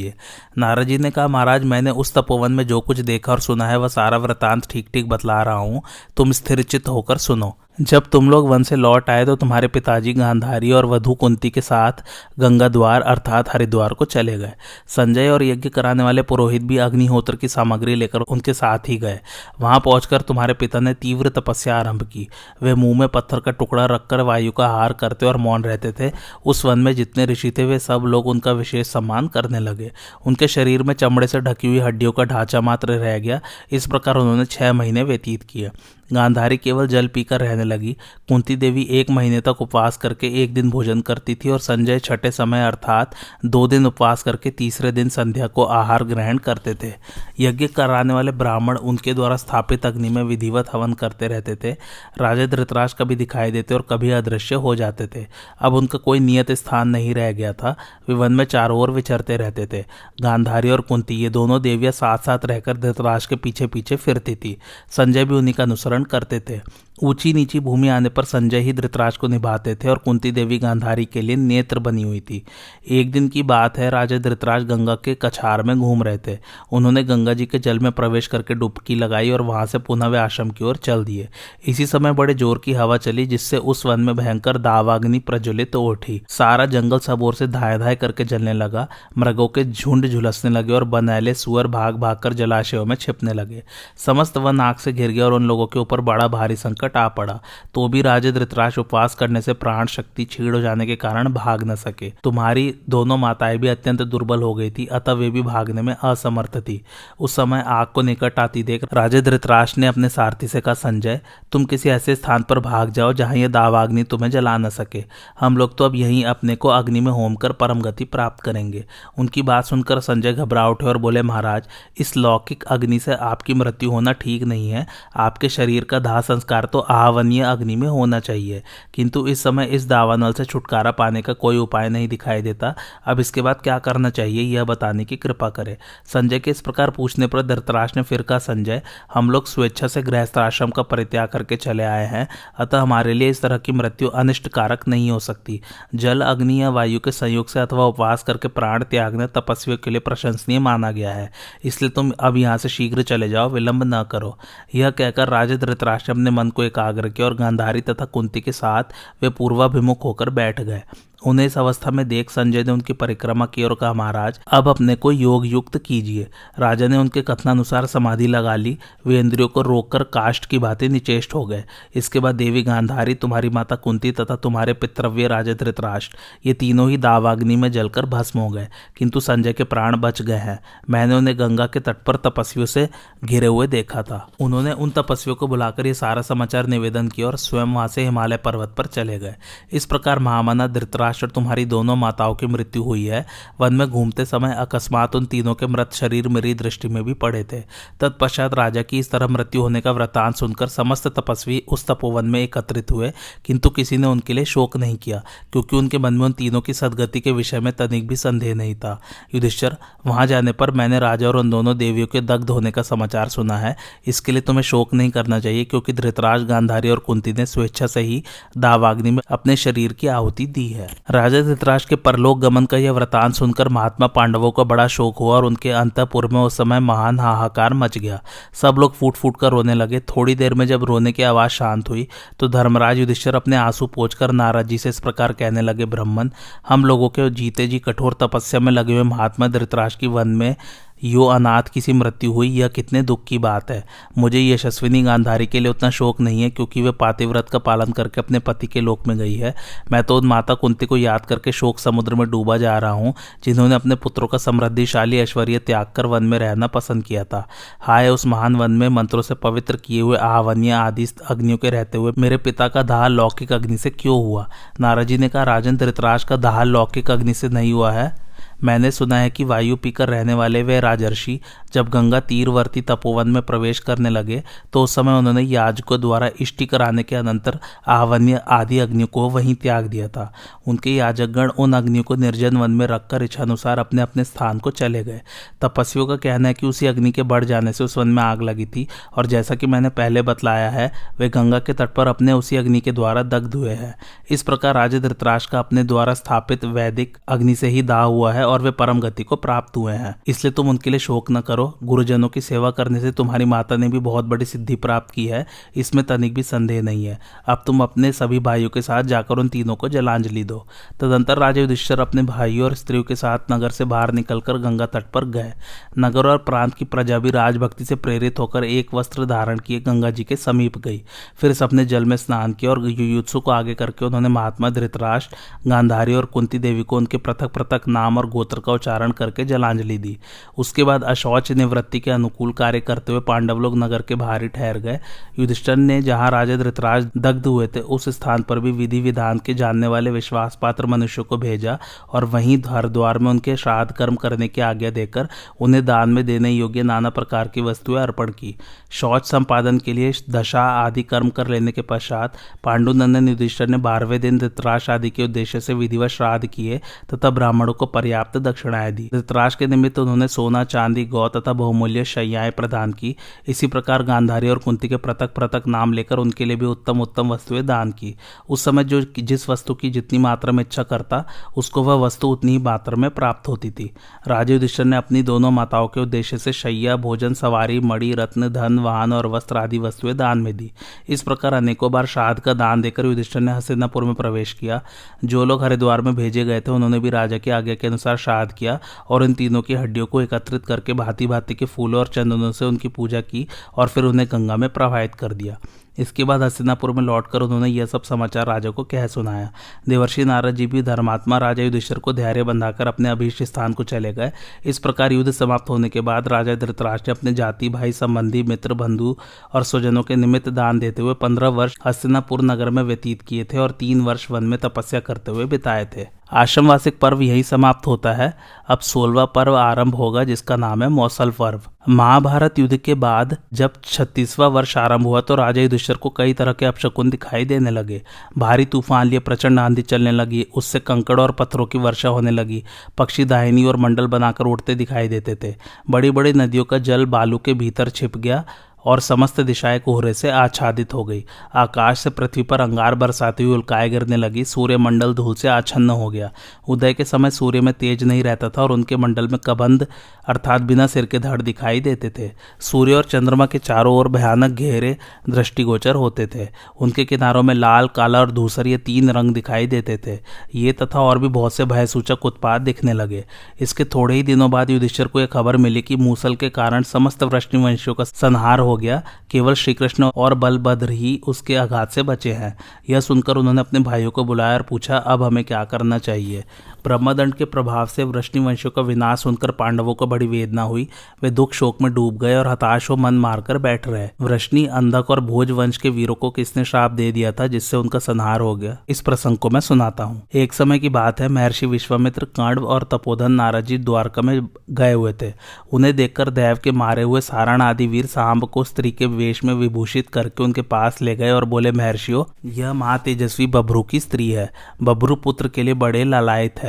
Speaker 1: नारद जी ने कहा, महाराज, मैंने उस तपोवन में जो कुछ देखा और सुना है, वह सारा वृतांत ठीक ठीक बतला रहा हूँ। तुम स्थिरचित होकर सुनो। जब तुम लोग वन से लौट आए तो तुम्हारे पिताजी गांधारी और वधु कुंती के साथ गंगा द्वार अर्थात हरिद्वार को चले गए। संजय और यज्ञ कराने वाले पुरोहित भी अग्निहोत्र की सामग्री लेकर उनके साथ ही गए। वहाँ पहुंचकर तुम्हारे पिता ने तीव्र तपस्या आरंभ की। वे मुँह में पत्थर का टुकड़ा रखकर वायु का हार करते और मौन रहते थे। उस वन में जितने ऋषि थे, वे सब लोग उनका विशेष सम्मान करने लगे। उनके शरीर में चमड़े से ढकी हुई हड्डियों का ढांचा मात्र रह गया। इस प्रकार उन्होंने छह महीने व्यतीत किए। गांधारी केवल जल पीकर रहने लगी। कुंती देवी एक महीने तक उपवास करके एक दिन भोजन करती थी और संजय छठे समय अर्थात दो दिन उपवास करके तीसरे दिन संध्या को आहार ग्रहण करते थे। यज्ञ कराने वाले ब्राह्मण उनके द्वारा स्थापित अग्नि में विधिवत हवन करते रहते थे। राजा धृतराज कभी दिखाई देते और कभी अदृश्य हो जाते थे। अब उनका कोई नियत स्थान नहीं रह गया था। वे वन में चारों ओर विचरते रहते थे। गांधारी और कुंती ये दोनों देवियाँ साथ साथ रहकर धृतराज के पीछे पीछे फिरती थी। संजय भी उन्हीं का अनुसरण करते थे। ऊँची नीची भूमि आने पर संजय ही धृतराज को निभाते थे और कुंती देवी गांधारी के लिए नेत्र बनी हुई थी। एक दिन की बात है, राजा धृतराज गंगा के कछार में घूम रहे थे। उन्होंने गंगा जी के जल में प्रवेश करके डुबकी लगाई और वहाँ से पुनः वे आश्रम की ओर चल दिए। इसी समय बड़े ज़ोर की हवा चली, जिससे उस वन में भयंकर दावाग्नि प्रज्वलित तो उठी। सारा जंगल सब ओर से धाए धाए करके जलने लगा। मृगों के झुंड झुलसने लगे और बनैले सुअर भाग भाग कर जलाशयों में छिपने लगे। समस्त वन आग से घिर गया और उन लोगों के ऊपर बड़ा भारी संकट आ पड़ा। तो भी राजे धृतराज उपवास करने से प्राण शक्ति छीड़ हो जाने के कारण भाग न सके। तुम्हारी दोनों माताएँ भी अत्यंत दुर्बल हो गई थी, अतः वे भी भागने में असमर्थ थी। उस समय आग को निकट आती देख राजे धृतराज ने अपने सारथी से कहा, संजय, तुम किसी ऐसे स्थान पर भाग जाओ जहाँ यह दावाग्नि तुम्हें जला न सके। हम लोग तो अब यहीं अपने को अग्नि में होम कर परम गति प्राप्त करेंगे उनकी बात सुनकर संजय घबरा उठे और बोले, महाराज, इस लौकिक अग्नि से आपकी मृत्यु होना ठीक नहीं है। आपके शरीर का दाह संस्कार तो आवनीय अग्नि में होना चाहिए। किंतु इस समय इस दावानल से छुटकारा पाने का कोई उपाय नहीं दिखाई देता। अब इसके बाद क्या करना चाहिए, यह बताने की कृपा करे। संजय के इस प्रकार पूछने पर धरतराज ने फिर कहा, संजय, हम लोग स्वेच्छा से गृहस्थ आश्रम का परित्याग करके चले आए हैं। अतः हमारे लिए इस तरह की मृत्यु अनिष्टकारक नहीं हो सकती। जल, अग्नि या वायु के संयोग से अथवा उपवास करके प्राण त्यागने तपस्वियों के लिए प्रशंसनीय माना गया है। इसलिए तुम अब यहाँ से शीघ्र चले जाओ, विलंब न करो। यह कहकर राजा धृतराष्ट्र अपने मन को एकाग्र किया और गांधारी तथा कुंती के साथ वे पूर्वाभिमुख होकर बैठ गए। उन्हें इस अवस्था में देख संजय ने उनकी परिक्रमा की और कहा, महाराज, अब अपने को योग युक्त कीजिए। राजा ने उनके कथनानुसार समाधि लगा ली। वे इंद्रियों को रोककर काष्ट की बातें निचेष्ट हो गए। इसके बाद देवी गांधारी, तुम्हारी माता कुंती तथा तुम्हारे पितृव्य राजा धृतराष्ट्र, ये तीनों ही दावाग्नि में जलकर भस्म हो गए। किंतु संजय के प्राण बच गए हैं। मैंने उन्हें गंगा के तट पर तपस्वियों से घिरे हुए देखा था। उन्होंने उन तपस्वियों को बुलाकर ये सारा समाचार निवेदन किया और स्वयं वहाँ से हिमालय पर्वत पर चले गए। इस प्रकार महामाना धृतराज धृतराष्ट्र तुम्हारी दोनों माताओं की मृत्यु हुई है। वन में घूमते समय अकस्मात उन तीनों के मृत शरीर मेरी दृष्टि में भी पड़े थे। तत्पश्चात राजा की इस तरह मृत्यु होने का वृतांत सुनकर समस्त तपस्वी उस तपोवन में एकत्रित हुए, किंतु किसी ने उनके लिए शोक नहीं किया, क्योंकि उनके मन में उन तीनों की सदगति के विषय में तनिक भी संदेह नहीं था। युधिष्ठर, वहाँ जाने पर मैंने राजा और उन दोनों देवियों के दग्ध होने का समाचार सुना है। इसके लिए तुम्हें शोक नहीं करना चाहिए, क्योंकि धृतराज गांधारी और कुंती ने स्वेच्छा से ही दावाग्नि में अपने शरीर की आहुति दी है। राजा धृतराज के परलोक गमन का यह वृतांत सुनकर महात्मा पांडवों को बड़ा शोक हुआ और उनके अंतपुर में उस समय महान हाहाकार मच गया। सब लोग फूट फूट कर रोने लगे। थोड़ी देर में जब रोने की आवाज़ शांत हुई तो धर्मराज युधिष्ठर अपने आँसू पोच कर नाराजी से इस प्रकार कहने लगे, ब्राह्मण, हम लोगों के जीते जी कठोर तपस्या में लगे हुए महात्मा धृतराज की वन में यो अनाथ किसी मृत्यु हुई, यह कितने दुख की बात है। मुझे यशस्विनी गांधारी के लिए उतना शोक नहीं है, क्योंकि वे पातिव्रत का पालन करके अपने पति के लोक में गई है। मैं तो उन माता कुंती को याद करके शोक समुद्र में डूबा जा रहा हूँ, जिन्होंने अपने पुत्रों का समृद्धिशाली ऐश्वर्य त्याग कर वन में रहना पसंद किया था। हाय, उस महान वन में मंत्रों से पवित्र किए हुए आहवन्य आदि अग्नियों के रहते हुए मेरे पिता का दाह लौकिक अग्नि से क्यों हुआ? नाराजी ने कहा, राजन, धृतराज का दाह लौकिक अग्नि से नहीं हुआ है। मैंने सुना है कि वायु पीकर रहने वाले वे राजर्षि जब गंगा तीरवर्ती तपोवन में प्रवेश करने लगे तो उस समय उन्होंने याजकों द्वारा इष्टि कराने के अनंतर आवन्य आदि अग्नि को वहीं त्याग दिया था। उनके याजकगण उन अग्नियों को निर्जन वन में रखकर इच्छानुसार अपने अपने स्थान को चले गए। तपस्वियों का कहना है कि उसी अग्नि के बढ़ जाने से उस वन में आग लगी थी, और जैसा कि मैंने पहले बतलाया है, वे गंगा के तट पर अपने उसी अग्नि के द्वारा दग्ध हुए हैं। इस प्रकार राजा धृतराज का अपने द्वारा स्थापित वैदिक अग्नि से ही दाह हुआ है और वे परम गति को प्राप्त हुए हैं। इसलिए तुम उनके लिए शोक न करो। गुरुजनों की सेवा करने से तुम्हारी माता ने भी बहुत बड़ी सिद्धि प्राप्त की है। इसमें तनिक भी संदेह नहीं है। अब तुम अपने सभी भाइयों के साथ जाकर उन तीनों को जलांजलि दो। तदंतर राजा युधिष्ठर अपने भाइयों और स्त्रियों के साथ नगर से बाहर निकलकर गंगा तट पर गए। नगर और प्रांत की प्रजा भी राजभक्ति से प्रेरित होकर एक वस्त्र धारण किए गंगा जी के समीप गई। फिर सबने जल में स्नान किया और युयुत्सु को आगे करके उन्होंने महात्मा धृतराष्ट्र, गांधारी और कुंती देवी को उनके पृथक पृथक नाम और गोत्र का उच्चारण करके जलांजलि दी। उसके बाद अशौच निवृत्ति के अनुकूल कार्य करते हुए पांडव लोग नगर के ही ठहर गए। युधिष्ठर ने जहाँ राजा धृतराज दग्ध हुए थे, उस स्थान पर भी विधि विधान के जानने वाले विश्वास पात्र मनुष्यों को भेजा और वहीं हरिद्वार में उनके श्राद्ध कर्म करने की आज्ञा देकर उन्हें दान में देने योग्य नाना प्रकार की वस्तुएँ अर्पण की। शौच संपादन के लिए दशा आदि कर्म कर लेने के पश्चात पांडुनंदन युधिष्ठर ने बारहवें दिन धृतराज आदि के उद्देश्य से विधिवत श्राद्ध किए तथा ब्राह्मणों को पर्याप्त दक्षिणाएँ दी धृतराज के निमित्त उन्होंने सोना, चांदी, गौ तथा बहुमूल्य शैयाएँ प्रदान की। इसी प्रकार गांधारी और कुंती के पृथक पृथक नाम लेकर उनके लिए भी उत्तम उत्तम वस्तुएँ दान की। उस समय जो जिस वस्तु की जितनी मात्रा में इच्छा करता, उसको वह वस्तु उतनी ही मात्रा में प्राप्त होती थी। राजा युधिष्ठर ने अपनी दोनों माताओं के उद्देश्य से शैया भोजन, सवारी, मणि, रत्न, धन, वाहन और वस्त्र आदि वस्तुएँ दान में दी। इस प्रकार अनेकों बार श्राद्ध का दान देकर युधिष्ठर ने हसीनापुर में प्रवेश किया। जो लोग हरिद्वार में भेजे गए थे, उन्होंने भी राजा की आज्ञा के अनुसार श्राद्ध किया और इन तीनों की हड्डियों को एकत्रित करके भांति भांति के फूलों और चंदनों से उनकी पूजा की और फिर उन्हें गंगा में प्रवाहित कर दिया। इसके बाद हस्तिनापुर में लौटकर उन्होंने यह सब समाचार राजा को कह सुनाया। देवर्षि नारद जी भी धर्मात्मा राजा युधिष्ठर को धैर्य बंधाकर अपने अभीष्ट स्थान को चले गए। इस प्रकार युद्ध समाप्त होने के बाद राजा धृतराष्ट्र अपने जाति, भाई, संबंधी, मित्र, बंधु और स्वजनों के निमित्त दान देते हुए पंद्रह वर्ष हस्तिनापुर नगर में व्यतीत किए थे और तीन वर्ष वन में तपस्या करते हुए बिताए थे। आश्रमवासिक पर्व यही समाप्त होता है। अब सोलवा पर्व आरंभ होगा, जिसका नाम है मौसल पर्व। महाभारत युद्ध के बाद जब छत्तीसवां वर्ष आरंभ हुआ तो राजा युधिष्ठर को कई तरह के अपशकुन दिखाई देने लगे। भारी तूफ़ान लिए प्रचंड आंधी चलने लगी, उससे कंकड़ और पत्थरों की वर्षा होने लगी। पक्षी दाहिनी और मंडल बनाकर उड़ते दिखाई देते थे। बड़ी बड़ी नदियों का जल बालू के भीतर छिप गया। और समस्त दिशाएँ कोहरे से आच्छादित हो गई। आकाश से पृथ्वी पर अंगार बरसाती हुई उल्काएँ गिरने लगी। सूर्य मंडल धूल से आच्छन्न हो गया। उदय के समय सूर्य में तेज नहीं रहता था और उनके मंडल में कबंध अर्थात बिना सिर के धड़ दिखाई देते थे। सूर्य और चंद्रमा के चारों ओर भयानक घेरे दृष्टिगोचर होते थे। उनके किनारों में लाल, काला और धूसर ये तीन रंग दिखाई देते थे। ये तथा और भी बहुत से भयसूचक उत्पाद दिखने लगे। इसके थोड़े ही दिनों बाद युधिष्ठर को यह खबर मिली कि मूसल के कारण समस्त वृष्णिवंशियों का संहार हो गया, केवल श्री कृष्ण और बलभद्र ही उसके आघात से बचे हैं। यह सुनकर उन्होंने अपने भाइयों को बुलाया और पूछा, अब हमें क्या करना चाहिए? ब्रह्मदंड के प्रभाव से वृष्णि वंशियों का विनाश सुनकर पांडवों को बड़ी वेदना हुई। वे दुख शोक में डूब गए और हताश हो मन मारकर बैठ रहे। वृष्णि, अंधक और भोज वंश के वीरों को किसने श्राप दे दिया था जिससे उनका संहार हो गया? इस प्रसंग को मैं सुनाता हूँ। एक समय की बात है, महर्षि विश्वामित्र कर्ण और तपोधन नारद जी द्वारका में गए हुए थे। उन्हें देखकर देव के मारे हुए सारण आदि वीर सांब को स्त्री के वेश में विभूषित करके उनके पास ले गए और बोले, महर्षियों, यह महातेजस्वी बभ्रू की स्त्री है। बभ्रू पुत्र के लिए बड़े लालायत है।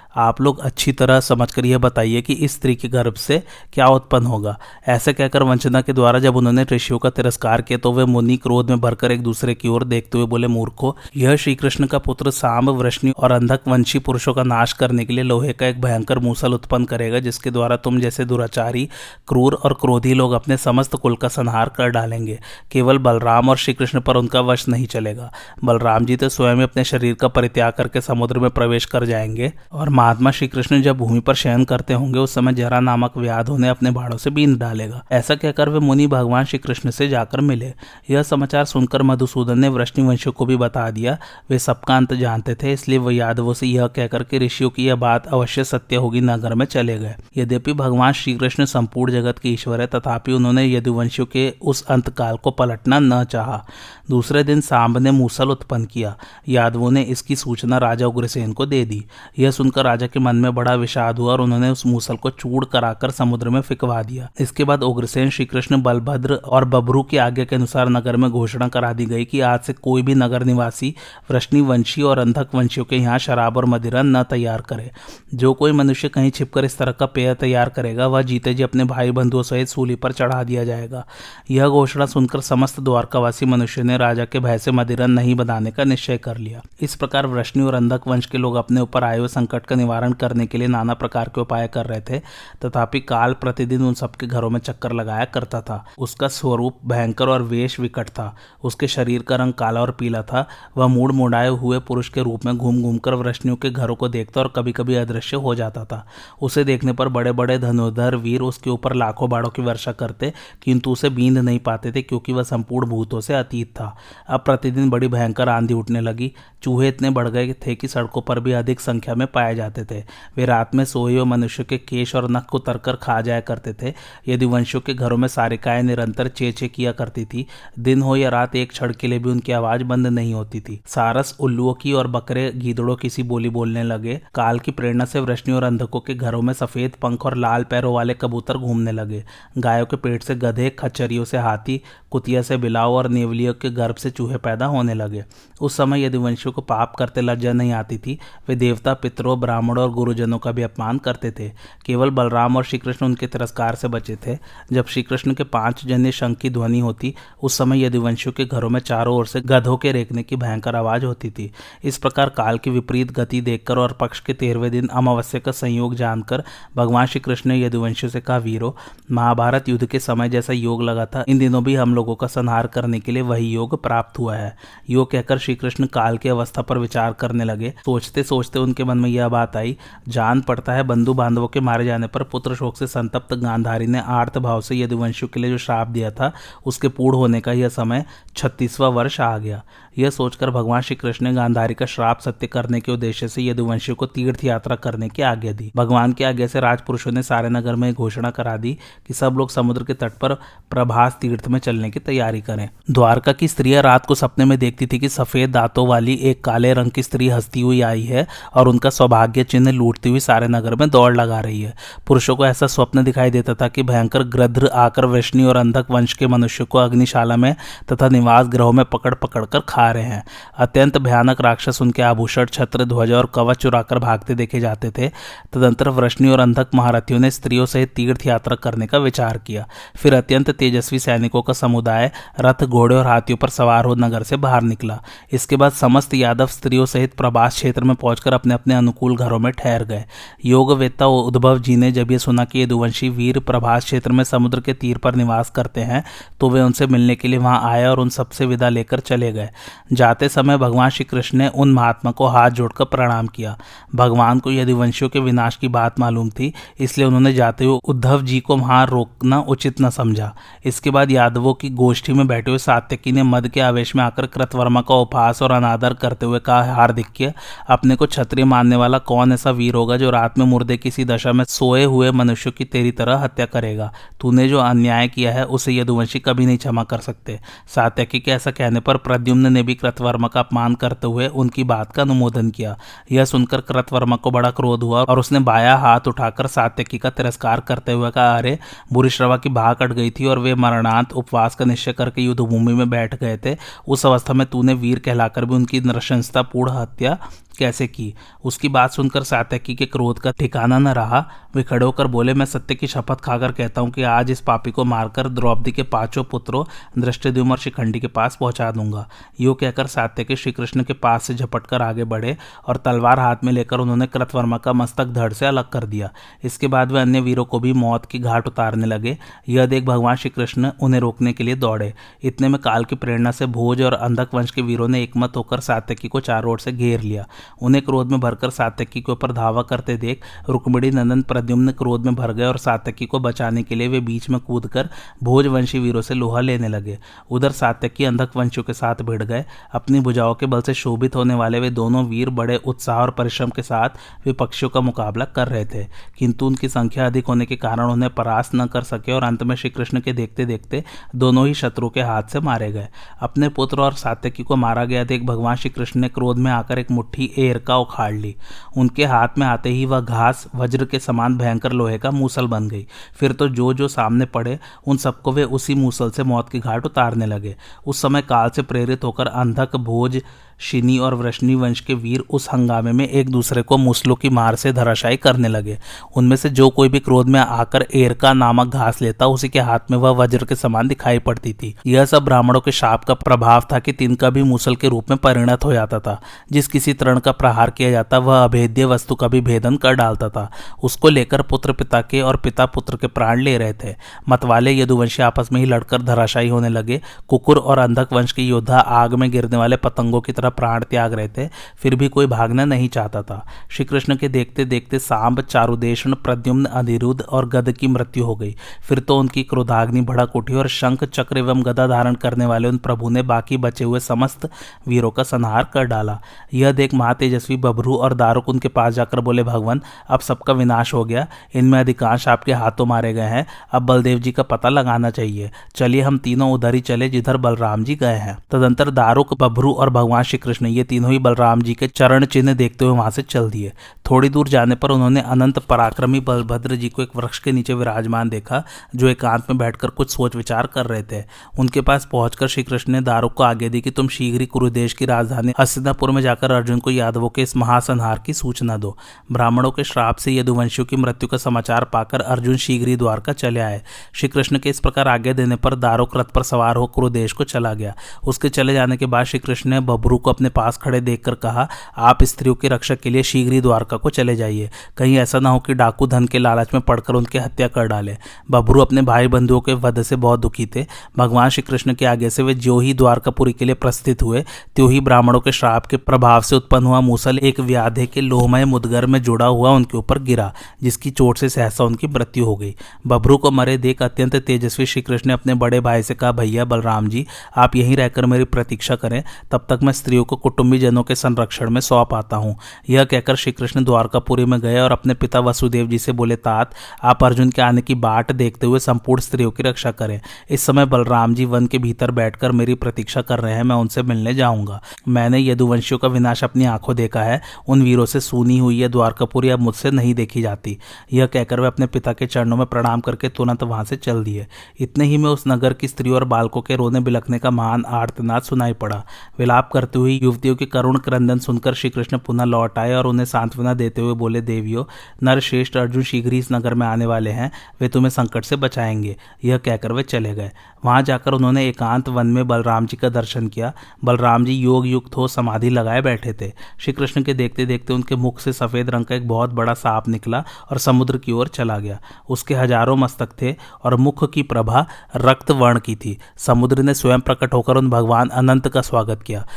Speaker 1: आप लोग अच्छी तरह समझ कर यह बताइए कि इस स्त्री के गर्भ से क्या उत्पन्न होगा। ऐसे कहकर वंचना के द्वारा जब उन्होंने ऋषियों का तिरस्कार किया तो वे मुनि क्रोध में भरकर एक दूसरे की ओर देखते हुए बोले, मूर्खो, यह श्री कृष्ण का पुत्र सांब वृष्णि और अंधक वंशी पुरुषों का नाश करने के लिए लोहे का एक भयंकर मूसल उत्पन्न करेगा, जिसके द्वारा तुम जैसे दुराचारी, क्रूर और क्रोधी लोग अपने समस्त कुल का संहार कर डालेंगे। केवल बलराम और श्री कृष्ण पर उनका वश नहीं चलेगा। बलराम जी तो स्वयं अपने शरीर का परित्याग करके समुद्र में प्रवेश कर जाएँगे और महात्मा श्री कृष्ण जब भूमि पर शयन करते होंगे, उस समय जरा नामक व्याध उन्हें अपने भाड़ों से बीन डालेगा। ऐसा कहकर वे मुनि भगवान श्री कृष्ण से जाकर मिले। यह समाचार सुनकर मधुसूदन ने वृष्णिवंशियों को भी बता दिया। वे सबका अंत जानते थे, इसलिए वह यादवों से यह कहकर के ऋषियों की यह बात अवश्य सत्य होगी, नगर में चले गए। यद्यपि भगवान श्री कृष्ण संपूर्ण जगत के ईश्वर है, तथापि उन्होंने यदुवंशियों के उस अंतकाल को पलटना न चाहा। दूसरे दिन सांब ने मूसल उत्पन्न किया। यादवों ने इसकी सूचना राजा उग्रसेन को दे दी। यह सुनकर राजा के मन में बड़ा विषाद हुआ और उन्होंने उस मूसल को चूड़ कराकर समुद्र में फिकवा दिया। इसके बाद उग्रसेन श्री कृष्ण बलभद्र और बबरू की आज्ञा के अनुसार नगर में घोषणा करा दी गई कि आज से कोई भी नगर निवासी वृष्णि वंशी और अंधक वंशियों के यहाँ शराब और मदिरा न तैयार करे। जो कोई मनुष्य कहीं छिपकर इस तरह का पेय तैयार करेगा, वह जीते जी अपने भाई बंधुओं सहित सूली पर चढ़ा दिया जाएगा। यह घोषणा सुनकर समस्त द्वारकावासी मनुष्य ने राजा के भय से मदिरा नहीं बनाने का निश्चय कर लिया। इस प्रकार वृष्णि और अंधक वंश के लोग अपने ऊपर आए हुए संकट का निवारण करने के लिए नाना प्रकार के उपाय कर रहे थे। तथापि काल प्रतिदिन उन सबके घरों में चक्कर लगाया करता था। उसका स्वरूप भयंकर और वेश विकट था। उसके शरीर का रंग काला और पीला था। वह मूड मुड़ाए हुए पुरुष के रूप में घूम घूम कर वृष्णियों के घरों को देखता और कभी कभी अदृश्य हो जाता था। उसे देखने पर बड़े बड़े धनुधर वीर उसके ऊपर लाखों बाड़ों की वर्षा करते, किंतु उसे बींद नहीं पाते थे क्योंकि वह संपूर्ण भूतों से अतीत था। अब प्रतिदिन बड़ी भयंकर आंधी उठने लगी। चूहे इतने बढ़ गए थे कि सड़कों पर भी अधिक संख्या में पाए जाते थे। वे रात में सोए हुए मनुष्य के केश और नख को तरकर खा जाया करते थे। यदि वंशों के घरों में सारिकाएँ निरंतर चे चे किया करती थी, दिन हो या रात एक क्षण के लिए भी उनकी आवाज़ बंद नहीं होती थी। सारस उल्लुओं की और बकरे गीदड़ों की सी बोली बोलने लगे। काल की प्रेरणा से वृष्णि और अंधकों के घरों में सफ़ेद पंख और लाल पैरों वाले कबूतर घूमने लगे। गायों के पेट से गधे, खच्चरियों से हाथी, कुतिया से बिलाव और नेवलियों के गर्भ से चूहे पैदा होने लगे। उस समय यदि वंशियों को पाप करते लज्जा नहीं आती थी, वे देवता, पितरों, ब्राह्मणों और गुरुजनों का भी अपमान करते थे। केवल बलराम और श्रीकृष्ण उनके तिरस्कार से बचे थे। जब श्रीकृष्ण के पाँच जन्य शंख की ध्वनि होती, उस समय यदि वंशियों के घरों में चारों ओर से गधों के रेखने की भयंकर आवाज़ होती थी। इस प्रकार काल की विपरीत गति देखकर और पक्ष के तेरहवें दिन अमावस्या का संयोग जानकर भगवान श्री कृष्ण ने यदुवंशियों से कहा, वीरो, महाभारत युद्ध के समय जैसा योग लगा था, इन दिनों भी हम लोगों का संहार करने के लिए वही योग प्राप्त हुआ है। योग कहकर श्री कृष्ण काल की अवस्था पर विचार करने लगे। सोचते सोचते उनके मन में यह बात आई जान पड़ता है बंधु बांधवों के मारे जाने पर पुत्र शोक से संतप्त गांधारी ने आर्थ भाव से यदुवंशियों के लिए जो श्राप दिया था, उसके पूर्ण होने का यह समय छत्तीसवां वर्ष आ गया। यह सोचकर भगवान श्री कृष्ण ने गांधारी का श्राप सत्य करने के उद्देश्य से यदुवंशियों को तीर्थ यात्रा करने की आज्ञा दी। भगवान की आज्ञा से राजपुरुषों ने सारे नगर में घोषणा करा दी कि सब लोग समुद्र के तट पर प्रभास तीर्थ में चलने की तैयारी करें। द्वारका की स्त्रियाँ रात को सपने में देखती थी कि सफ़ेद दांतों वाली एक काले रंग की स्त्री हंसती हुई आई है और उनका सौभाग्य चिन्ह लूटती हुई सारे नगर में दौड़ लगा रही है। पुरुषों को ऐसा स्वप्न दिखाई देता था कि भयंकर ग्रद्र आकर वैष्णी और अंधक वंश के मनुष्य को अग्निशाला में तथा निवास ग्रहों में पकड़ पकड़ कर खा रहे हैं। अत्यंत भयानक राक्षस उनके आभूषण, छत्र, ध्वजा और कवच चुराकर भागते देखे जाते थे। तदंतर वृष्णि और अंधक महारथियों ने स्त्रियों सहित तीर्थ यात्रा करने का विचार किया। फिर अत्यंत तेजस्वी सैनिकों का समुदाय रथ, घोड़े और हाथियों पर सवार हो नगर से बाहर निकला। इसके बाद समस्त यादव स्त्रियों सहित प्रभास क्षेत्र में पहुंचकर अपने अपने अनुकूल घरों में ठहर गए। योगवेत्ता उद्भव जी ने जब यह सुना कि यदुवंशी वीर प्रभास क्षेत्र में समुद्र के तीर पर निवास करते हैं तो वे उनसे मिलने के लिए वहाँ आए और उन सबसे विदा लेकर चले गए। जाते समय भगवान श्री कृष्ण ने उन महात्मा को हाथ जोड़कर प्रणाम किया। भगवान को यदुवंशियों के विनाश की बात मालूम थी, इसलिए उन्होंने जाते हुए उद्धव जी को वहाँ रोकना उचित न समझा। इसके बाद यादवों की गोष्ठी में बैठे हुए सात्यकी ने मद के आवेश में आकर कृतवर्मा का उपहास और अनादर करते हुए कहा हार्दिक्य अपने को क्षत्रिय मानने वाला कौन ऐसा वीर होगा जो रात में मुर्दे किसी दशा में सोए हुए मनुष्य की तेरी तरह हत्या करेगा? तूने जो अन्याय किया है, उसे यदुवंशी कभी नहीं क्षमा कर सकते। सात्यकी के ऐसा कहने पर प्रद्युम्न ने भी कृतवर्मा का अपमान करते हुए उनकी बात का अनुमोदन किया। यह सुनकर कृतवर्मा को बड़ा क्रोध हुआ और उसने बाया हाथ उठाकर सात्यकी का तिरस्कार करते हुए कहा, अरे, बुरी श्रवा की बाह कट गई थी और वे मरणांत उपवास का निश्चय करके युद्धभूमि में बैठ गए थे। उस अवस्था में तूने वीर कहलाकर भी उनकी नृशंसता पूर्ण हत्या कैसे की? उसकी बात सुनकर सात्यकी के क्रोध का ठिकाना न रहा। वे खड़े होकर बोले, मैं सत्य की शपथ खाकर कहता हूँ कि आज इस पापी को मारकर द्रौपदी के पाँचों पुत्रों दृष्टिद्युमर शिखंडी के पास पहुँचा दूँगा। यो कहकर सात्यकी श्री कृष्ण के पास से झपट कर आगे बढ़े और तलवार हाथ में लेकर उन्होंने कृतवर्मा का मस्तक धड़ से अलग कर दिया। इसके बाद वे अन्य वीरों को भी मौत की घाट उतारने लगे। यह देख भगवान श्री कृष्ण उन्हें रोकने के लिए दौड़े। इतने में काल की प्रेरणा से भोज और अंधक वंश के वीरों ने एकमत होकर सात्यकी को चारों ओर से घेर लिया। उन्हें क्रोध में भरकर सात्यकी के ऊपर धावा करते देख रुक्मिणी नंदन प्रद्युम्न क्रोध में भर गए और सात्यकी को बचाने के लिए वे बीच में कूद कूदकर भोजवंशी वीरों से लोहा लेने लगे। उधर सात्यकी अंधक वंशियों के साथ भिड़ गए। अपनी भुजाओं के बल से शोभित होने वाले वे दोनों वीर बड़े उत्साह और परिश्रम के साथ विपक्षियों का मुकाबला कर रहे थे। किंतु उनकी संख्या अधिक होने के कारण उन्हें परास्त न कर सके और अंत में श्री कृष्ण के देखते देखते दोनों ही शत्रु के हाथ से मारे गए। अपने पुत्र और सात्यकी को मारा गया देख भगवान श्री कृष्ण ने क्रोध में आकर एक मुट्ठी एर का उखाड़ ली। उनके हाथ में आते ही वह घास, वज्र के समान भयंकर लोहे का मूसल बन गई। फिर तो जो जो सामने पड़े, उन सबको वे उसी मूसल से मौत की घाट उतारने लगे। उस समय काल से प्रेरित होकर अंधक भोज शिनी और वृष्णि वंश के वीर उस हंगामे में एक दूसरे को मुसलों की मार से धराशायी करने लगे। उनमें से जो कोई भी क्रोध में आकर एरका नामक घास लेता, उसी के हाथ में वह वज्र के समान दिखाई पड़ती थी। यह सब ब्राह्मणों के शाप का प्रभाव था कि तिनका भी मूसल के रूप में परिणत हो जाता था। जिस किसी तरण का प्रहार किया जाता, वह अभेद्य वस्तु का भी भेदन कर डालता था। उसको लेकर पुत्र पिता के और पिता पुत्र के प्राण ले रहे थे। मतवाले यदुवंशी आपस में ही लड़कर धराशायी होने लगे। कुकुर और अंधक वंश के योद्धा आग में गिरने वाले पतंगों की तरह प्राण त्याग रहे थे, फिर भी कोई भागना नहीं चाहता था। श्री कृष्ण के देखते देखते सांब चारुदेशन प्रद्युम्न अधिरुद्ध और गद की मृत्यु हो गई। फिर तो उनकी क्रोधाग्नि भड़क उठी और शंख, चक्र एवं गदा धारण करने वाले उन प्रभु ने बाकी बचे हुए समस्त वीरों का संहार कर डाला। यह देख महातेजस्वी बभरू और दारुक उनके पास जाकर बोले, भगवान, अब सबका विनाश हो गया। इनमें अधिकांश आपके हाथों मारे गए हैं। अब बलदेव जी का पता लगाना चाहिए। चलिए हम तीनों उधर ही चले, जिधर बलराम जी गए हैं। तदंतर दारुक बभरू और भगवान श्री कृष्ण ये तीनों ही बलराम जी के चरण चिन्ह देखते हुए वहाँ से चल दिए। थोड़ी दूर जाने पर उन्होंने अनंत पराक्रमी बलभद्र जी को एक वृक्ष के नीचे विराजमान देखा, जो एकांत में बैठकर कुछ सोच विचार कर रहे थे। उनके पास पहुंचकर श्री कृष्ण ने दारुक को आगे दी कि तुम शीघ्र ही कुरुदेश की राजधानी हस्तिनापुर में जाकर अर्जुन को यादवों के इस महासंहार की सूचना दो। ब्राह्मणों के श्राप से यदुवंशियों की मृत्यु का समाचार पाकर अर्जुन शीघ्र ही द्वारका चले आए। श्री कृष्ण के इस प्रकार आज्ञा देने पर दारुक रथ पर सवार हो कुरुदेश को चला गया। उसके चले जाने के बाद श्री कृष्ण ने बबरू को अपने पास खड़े देखकर कहा, आप स्त्रियों की रक्षा के लिए शीघ्र ही द्वारका को चले जाइए। कहीं ऐसा ना हो कि डाकू धन के लालच में पड़कर उनकी हत्या कर डाले। बबरू अपने भाई बंधुओं के वध से बहुत दुखी थे। भगवान श्री कृष्ण के आगे से वे जो ही द्वारकापुरी के लिए प्रस्थित हुए, त्यों ही ब्राह्मणों के श्राप के प्रभाव से उत्पन्न हुआ मूसल एक व्याधे के लोहमय मुदगर में जुड़ा हुआ उनके ऊपर गिरा, जिसकी चोट से सहसा उनकी मृत्यु हो गई। बबरू को मरे देख अत्यंत तेजस्वी श्री कृष्ण ने अपने बड़े भाई से कहा, भैया बलराम जी, आप यहीं रहकर मेरी प्रतीक्षा करें। तब तक मैं स्त्रियों को कुटुंबी जनों के संरक्षण में सौंप आता हूँ। यह कहकर श्री कृष्ण द्वारकापुरी में गए और अपने पिता वसुदेव जी से बोले, तात, आप अर्जुन के आने की बाट देखते हुए संपूर्ण स्त्रियों की रक्षा करें। इस समय बलराम जी वन के भीतर बैठकर मेरी प्रतीक्षा कर रहे हैं, मैं उनसे मिलने जाऊँगा। मैंने यदुवंशियों का विनाश अपनी आँखों देखा है, उन वीरों से सुनी हुई यह द्वारकापुरी अब मुझसे नहीं देखी जाती। यह कहकर वे अपने पिता के चरणों में प्रणाम करके तुरंत वहाँ से चल दिए। इतने ही में उस नगर की स्त्रियों और बालकों के रोने बिलखने का महान आर्तनाद सुनाई पड़ा। विलाप करते हुई युवतियों के करुण क्रंदन सुनकर श्री कृष्ण पुनः लौट आए और उन्हें सांत्वना देते हुए बोले, देवियों, नरश्रेष्ठ अर्जुन शीघ्र ही इस नगर में आने वाले हैं। वे तुम्हें संकट से बचाएँगे। यह कहकर वे चले गए। वहाँ जाकर उन्होंने एकांत वन में बलराम जी का दर्शन किया। बलराम जी योग युक्त हो समाधि लगाए बैठे थे। श्री कृष्ण के देखते देखते उनके मुख से सफ़ेद रंग का एक बहुत बड़ा सांप निकला और समुद्र की ओर चला गया। उसके हज़ारों मस्तक थे और मुख की प्रभा रक्त वर्ण की थी। समुद्र ने स्वयं प्रकट होकर उन भगवान अनंत का स्वागत किया।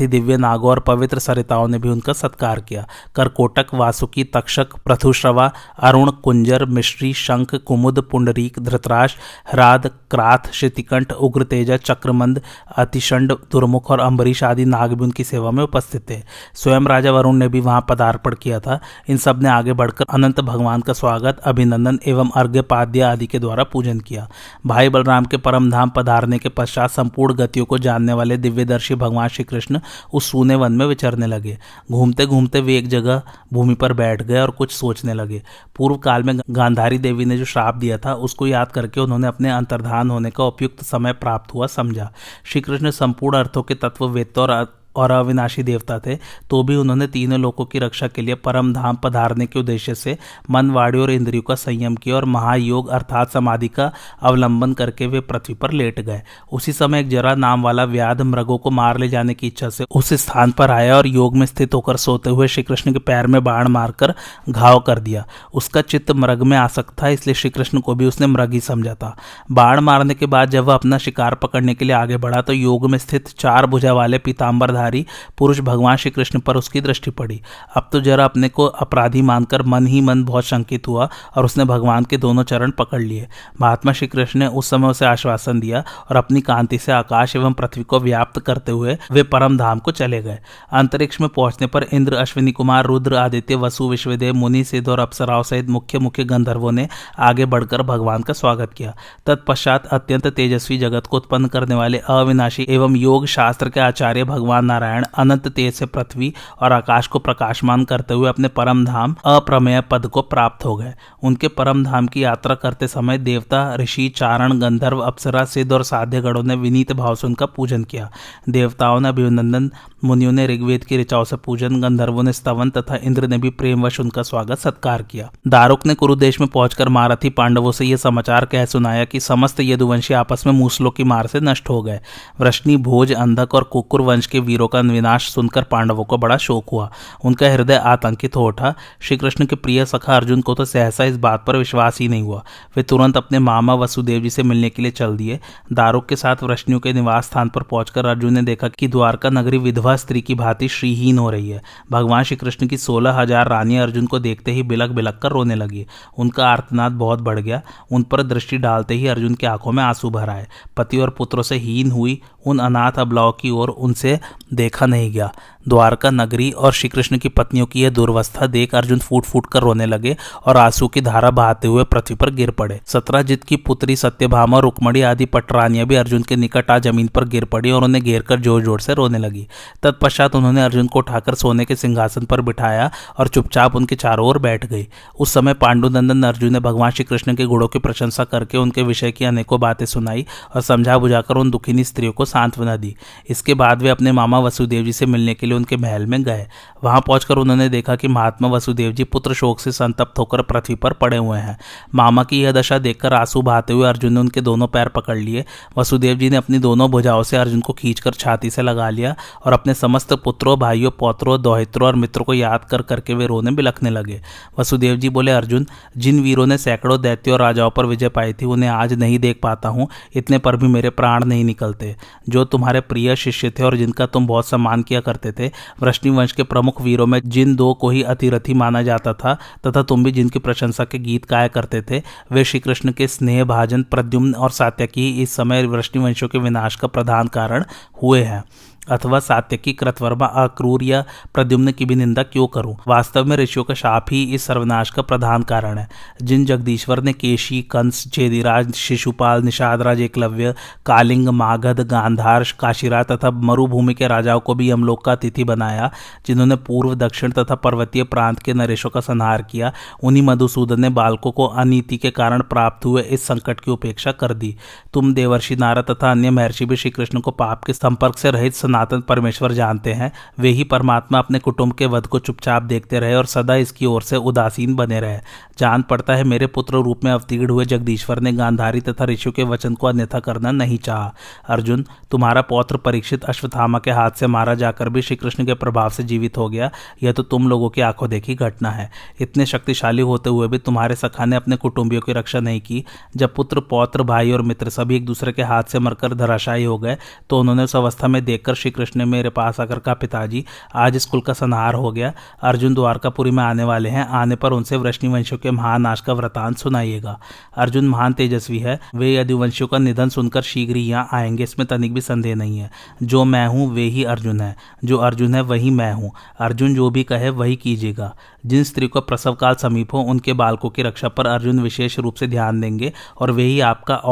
Speaker 1: ही दिव्य नागों और पवित्र सरिताओं ने भी उनका सत्कार किया। करकोटक, वासुकी, तक्षक, प्रथुश्रवा, अरुण, कुंजर, मिश्री, शंख, कुमुद, पुंडरीक, धृतराज हराद क्राथ शितिकंठ उग्र तेजा चक्रमंद, अतिशंड, दुर्मुख और अम्बरीश आदि नाग भी उनकी सेवा में उपस्थित थे। स्वयं राजा वरुण ने भी वहाँ पदार्पण किया था। इन सबने आगे बढ़कर अनंत भगवान का स्वागत, अभिनंदन एवं अर्घ्य पाद्य आदि के द्वारा पूजन किया। भाई बलराम के परमधाम पधारने के पश्चात संपूर्ण गतियों को जानने वाले दिव्यदर्शी भगवान श्री कृष्ण उस सूने वन में विचरने लगे। घूमते घूमते वे एक जगह भूमि पर बैठ गए और कुछ सोचने लगे। पूर्व काल में गांधारी देवी ने जो श्राप दिया था, उसको याद करके उन्होंने अपने अंतर्धान होने का उपयुक्त समय प्राप्त हुआ समझा। श्री कृष्ण संपूर्ण अर्थों के तत्व वेत्ता और और अविनाशी देवता थे तो भी उन्होंने तीनों लोगों की रक्षा के लिए परम धाम पधारने के उद्देश्य से मन, वाणी और इंद्रियों का संयम किया और महायोग अर्थात समाधि का अवलंबन करके वे पृथ्वी पर लेट गए। उसी समय एक जरा नाम वाला व्याध मृगों को मार ले जाने की इच्छा से उस स्थान पर आया और योग में स्थित होकर सोते हुए श्री कृष्ण के पैर में बाण मारकर घाव कर दिया। उसका चित्त मृग में आसक्त था, इसलिए श्री कृष्ण को भी उसने मृग ही समझा था। बाण मारने के बाद जब वह अपना शिकार पकड़ने के लिए आगे बढ़ा तो योग में स्थित चार भुजा वाले पीताम्बर धारी पुरुष भगवान श्री कृष्ण पर उसकी दृष्टि पड़ी। अब तो जरा अपने को अपराधी मानकर मन ही मन बहुत शंकित हुआ और उसने भगवान के दोनों चरण पकड़ लिए। महात्मा श्री कृष्ण ने उस समय उसे आश्वासन दिया और अपनी कांति से आकाश एवं पृथ्वी को व्याप्त करते हुए वे परम धाम को चले गए। अंतरिक्ष में पहुँचने पर इंद्र, अश्विनी कुमार, रुद्र, आदित्य, वसु, विश्वदेव, मुनि सिद्ध और अप्सराओं सहित मुख्य मुख्य गंधर्वों ने आगे बढ़कर भगवान का स्वागत किया। तत्पश्चात अत्यंत तेजस्वी जगत को उत्पन्न करने वाले अविनाशी एवं योग शास्त्र के आचार्य भगवान नारायण, अनंत तेज से पृथ्वी और आकाश को प्रकाशमान करते हुए अपने परम धाम अप्रमेय पद को प्राप्त हो गए। उनके परम धाम की यात्रा करते समय देवता, ऋषि, चारण, गंधर्व, अप्सरा, सिद्ध और साध्यगणों ने विनीत भाव से उनका पूजन किया। देवताओं ने अभिनंदन, मुनियों ने ऋग्वेद की ऋचाओं से पूजन, गंधर्वों ने स्तवन तथा इंद्र ने भी प्रेमवश उनका स्वागत, सत्कार किया। दारुक ने कुरुदेश में पहुंचकर मारथी पांडवों से यह समाचार कह सुनाया कि समस्त यदुवंशी आपस में मूसलों की मार से नष्ट हो गए। वृष्णि, भोज, अंधक और कुकुर वंश के वीरों का विनाश सुनकर पांडवों को बड़ा शोक हुआ। उनका हृदय आतंकित हो उठा। श्री कृष्ण के प्रिय सखा अर्जुन को तो सहसा इस बात पर विश्वास ही नहीं हुआ। वे तुरंत अपने मामा वसुदेव जी से मिलने के लिए चल दिए। दारुक के साथ वृष्णियों के निवास स्थान पर पहुंचकर अर्जुन ने देखा कि द्वारका नगरी विधवा स्त्री की भांति श्रीहीन हो रही है। भगवान श्री कृष्ण की सोलह हज़ार रानियाँ अर्जुन को देखते ही बिलक बिलक कर रोने लगी। उनका आर्तनाद बहुत बढ़ गया। उन पर दृष्टि डालते ही अर्जुन की आँखों में आँसू भर आए। पति और पुत्रों से हीन हुई उन अनाथ अबलाओं की ओर उनसे देखा नहीं गया। द्वारका नगरी और श्री कृष्ण की पत्नियों की यह दुर्वस्था देख अर्जुन फूट फूट कर रोने लगे और आँसू की धारा बहाते हुए पृथ्वी पर गिर पड़े। सत्राजित की पुत्री सत्यभामा, रुकमणी आदि पटरानियाँ भी अर्जुन के निकट आ ज़मीन पर गिर पड़ी और उन्हें घेर कर ज़ोर ज़ोर से रोने लगी। तत्पश्चात उन्होंने अर्जुन को उठाकर सोने के सिंहासन पर बिठाया और चुपचाप उनके चारों ओर बैठ गई। उस समय पांडुनंदन अर्जुन ने भगवान श्री कृष्ण के गुणों की प्रशंसा करके उनके विषय की अनेकों बातें सुनाई और समझा बुझाकर उन दुखिनी स्त्रियों को सांत्वना दी। इसके बाद वे अपने मामा वसुदेव जी से मिलने के लिए उनके महल में गए। वहाँ पहुंचकर उन्होंने देखा कि महात्मा वसुदेव जी पुत्र शोक से संतप्त होकर पृथ्वी पर पड़े हुए हैं। मामा की यह दशा देखकर आँसू बहाते हुए अर्जुन ने उनके दोनों पैर पकड़ लिए। वसुदेव जी ने अपनी दोनों भुजाओं से अर्जुन को खींचकर छाती से लगा लिया और अपने समस्त पुत्रों, भाइयों, पौत्रों, दोहित्रों और मित्रों को याद कर करके वे रोने बिलखने लगे। वसुदेव जी बोले, अर्जुन, जिन वीरों ने सैकड़ों दैत्यों और राजाओं पर विजय पाई थी, उन्हें आज नहीं देख पाता हूँ। इतने पर भी मेरे प्राण नहीं निकलते। जो तुम्हारे प्रिय शिष्य थे और जिनका तुम बहुत सम्मान किया करते थे वृष्णि वंश के प्रमुख वीरों में जिन दो को ही अतिरथी माना जाता था, तथा तुम भी जिनकी प्रशंसा के गीत गाया करते थे, वे श्री कृष्ण के स्नेह, भाजन, प्रद्युम्न और सात्यकी इस समय वृष्णिवंशों के विनाश का प्रधान कारण हुए हैं। अथवा सात्यकी कृतवर्मा अक्रूर या प्रद्युम्न की भी निंदा क्यों करूँ? वास्तव में ऋषियों का शाप ही इस सर्वनाश का प्रधान कारण है। जिन जगदीश्वर ने केशी, कंस चेदिराज शिशुपाल, निषादराज एकलव्य, कालिंग, मागध, गांधार, काशीराज तथा मरुभूमि के राजाओं को भी यमलोक का अतिथि बनाया, जिन्होंने पूर्व, दक्षिण तथा पर्वतीय प्रांत के नरेशों का संहार किया, उन्हीं मधुसूदन ने बालकों को अनीति के कारण प्राप्त हुए इस संकट की उपेक्षा कर दी। तुम देवर्षि नारा तथा अन्य महर्षि भी श्री कृष्ण को पाप के संपर्क से रहित सनातन परमेश्वर जानते हैं, वे ही परमात्मा अपने कुटुंब के वध को चुपचाप देखते रहे और सदा इसकी ओर से उदासीन बने रहे। जान पड़ता है मेरे पुत्र रूप में अवतीर्ण हुए जगदीश्वर ने गांधारी तथा ऋषियों के वचन को अन्यथा करना नहीं चाहा। अर्जुन, तुम्हारा पौत्र परीक्षित अश्वत्थामा के हाथ से मारा जाकर भी श्री कृष्ण के प्रभाव से जीवित हो गया। यह तो तुम लोगों की आँखों देखी घटना है। इतने शक्तिशाली होते हुए भी तुम्हारे सखा ने अपने कुटुंबियों की रक्षा नहीं की। जब पुत्र, पौत्र, भाई और मित्र सभी एक दूसरे के हाथ से मरकर धराशायी हो गए तो उन्होंने उस अवस्था में देखकर श्री कृष्ण ने मेरे पास आकर कहा, पिताजी, आज इस कुल का संहार हो गया। अर्जुन द्वारकापुरी में आने वाले हैं। आने पर उनसे वृष्णिवंशियों के महानाश का वृतांत सुनाइएगा। अर्जुन महान तेजस्वी है। वे यदुवंशियों का निधन सुनकर शीघ्र ही यहाँ आएँगे। इसमें तनिक भी संदेह नहीं है। जो मैं हूँ, वे ही अर्जुन है। जो अर्जुन है, वही मैं हूँ। अर्जुन जो भी कहे, वही कीजिएगा। जिन स्त्री को प्रसव काल समीप हो, उनके बालकों की रक्षा पर अर्जुन विशेष रूप से ध्यान देंगे और वे ही आपका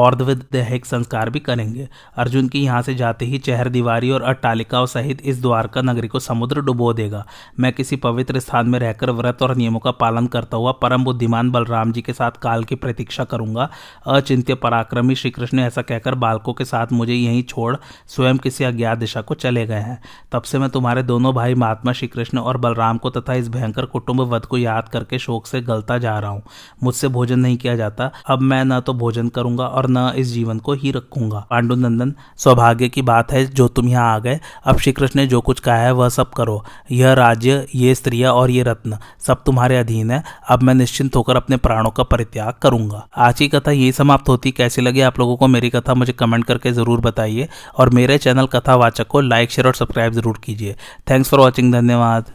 Speaker 1: दैहिक संस्कार भी करेंगे। अर्जुन की यहाँ से जाते ही चेहर, दीवारी और अट्टालिकाओं सहित इस द्वारका नगरी को समुद्र डुबो देगा। मैं किसी पवित्र स्थान में रहकर व्रत और नियमों का पालन करता हुआ परम बुद्धिमान बलराम जी के साथ काल की प्रतीक्षा करूँगा। अचिंत्य पराक्रमी श्री कृष्ण ऐसा कहकर बालकों के साथ मुझे यहीं छोड़ स्वयं किसी अज्ञात दिशा को चले गए हैं। तब से मैं तुम्हारे दोनों भाई महात्मा श्री कृष्ण और बलराम को तथा इस भयंकर कुटुंब वध को याद करके शोक से गलता जा रहा हूँ। मुझसे भोजन नहीं किया जाता। अब मैं न तो भोजन करूँगा और न इस जीवन को ही रखूँगा। पांडुनंदन, सौभाग्य की बात है जो तुम यहाँ आ गए। अब श्री कृष्ण ने जो कुछ कहा है, वह सब करो। यह राज्य, ये स्त्रियाँ और ये रत्न, सब तुम्हारे अधीन है। अब मैं निश्चिंत होकर अपने प्राणों का परित्याग करूँगा। आज की कथा यही समाप्त होती। कैसी लगी आप लोगों को मेरी कथा, मुझे कमेंट करके ज़रूर बताइए। और मेरे चैनल कथावाचक को लाइक, शेयर और सब्सक्राइब ज़रूर कीजिए। थैंक्स फॉर वॉचिंग, धन्यवाद।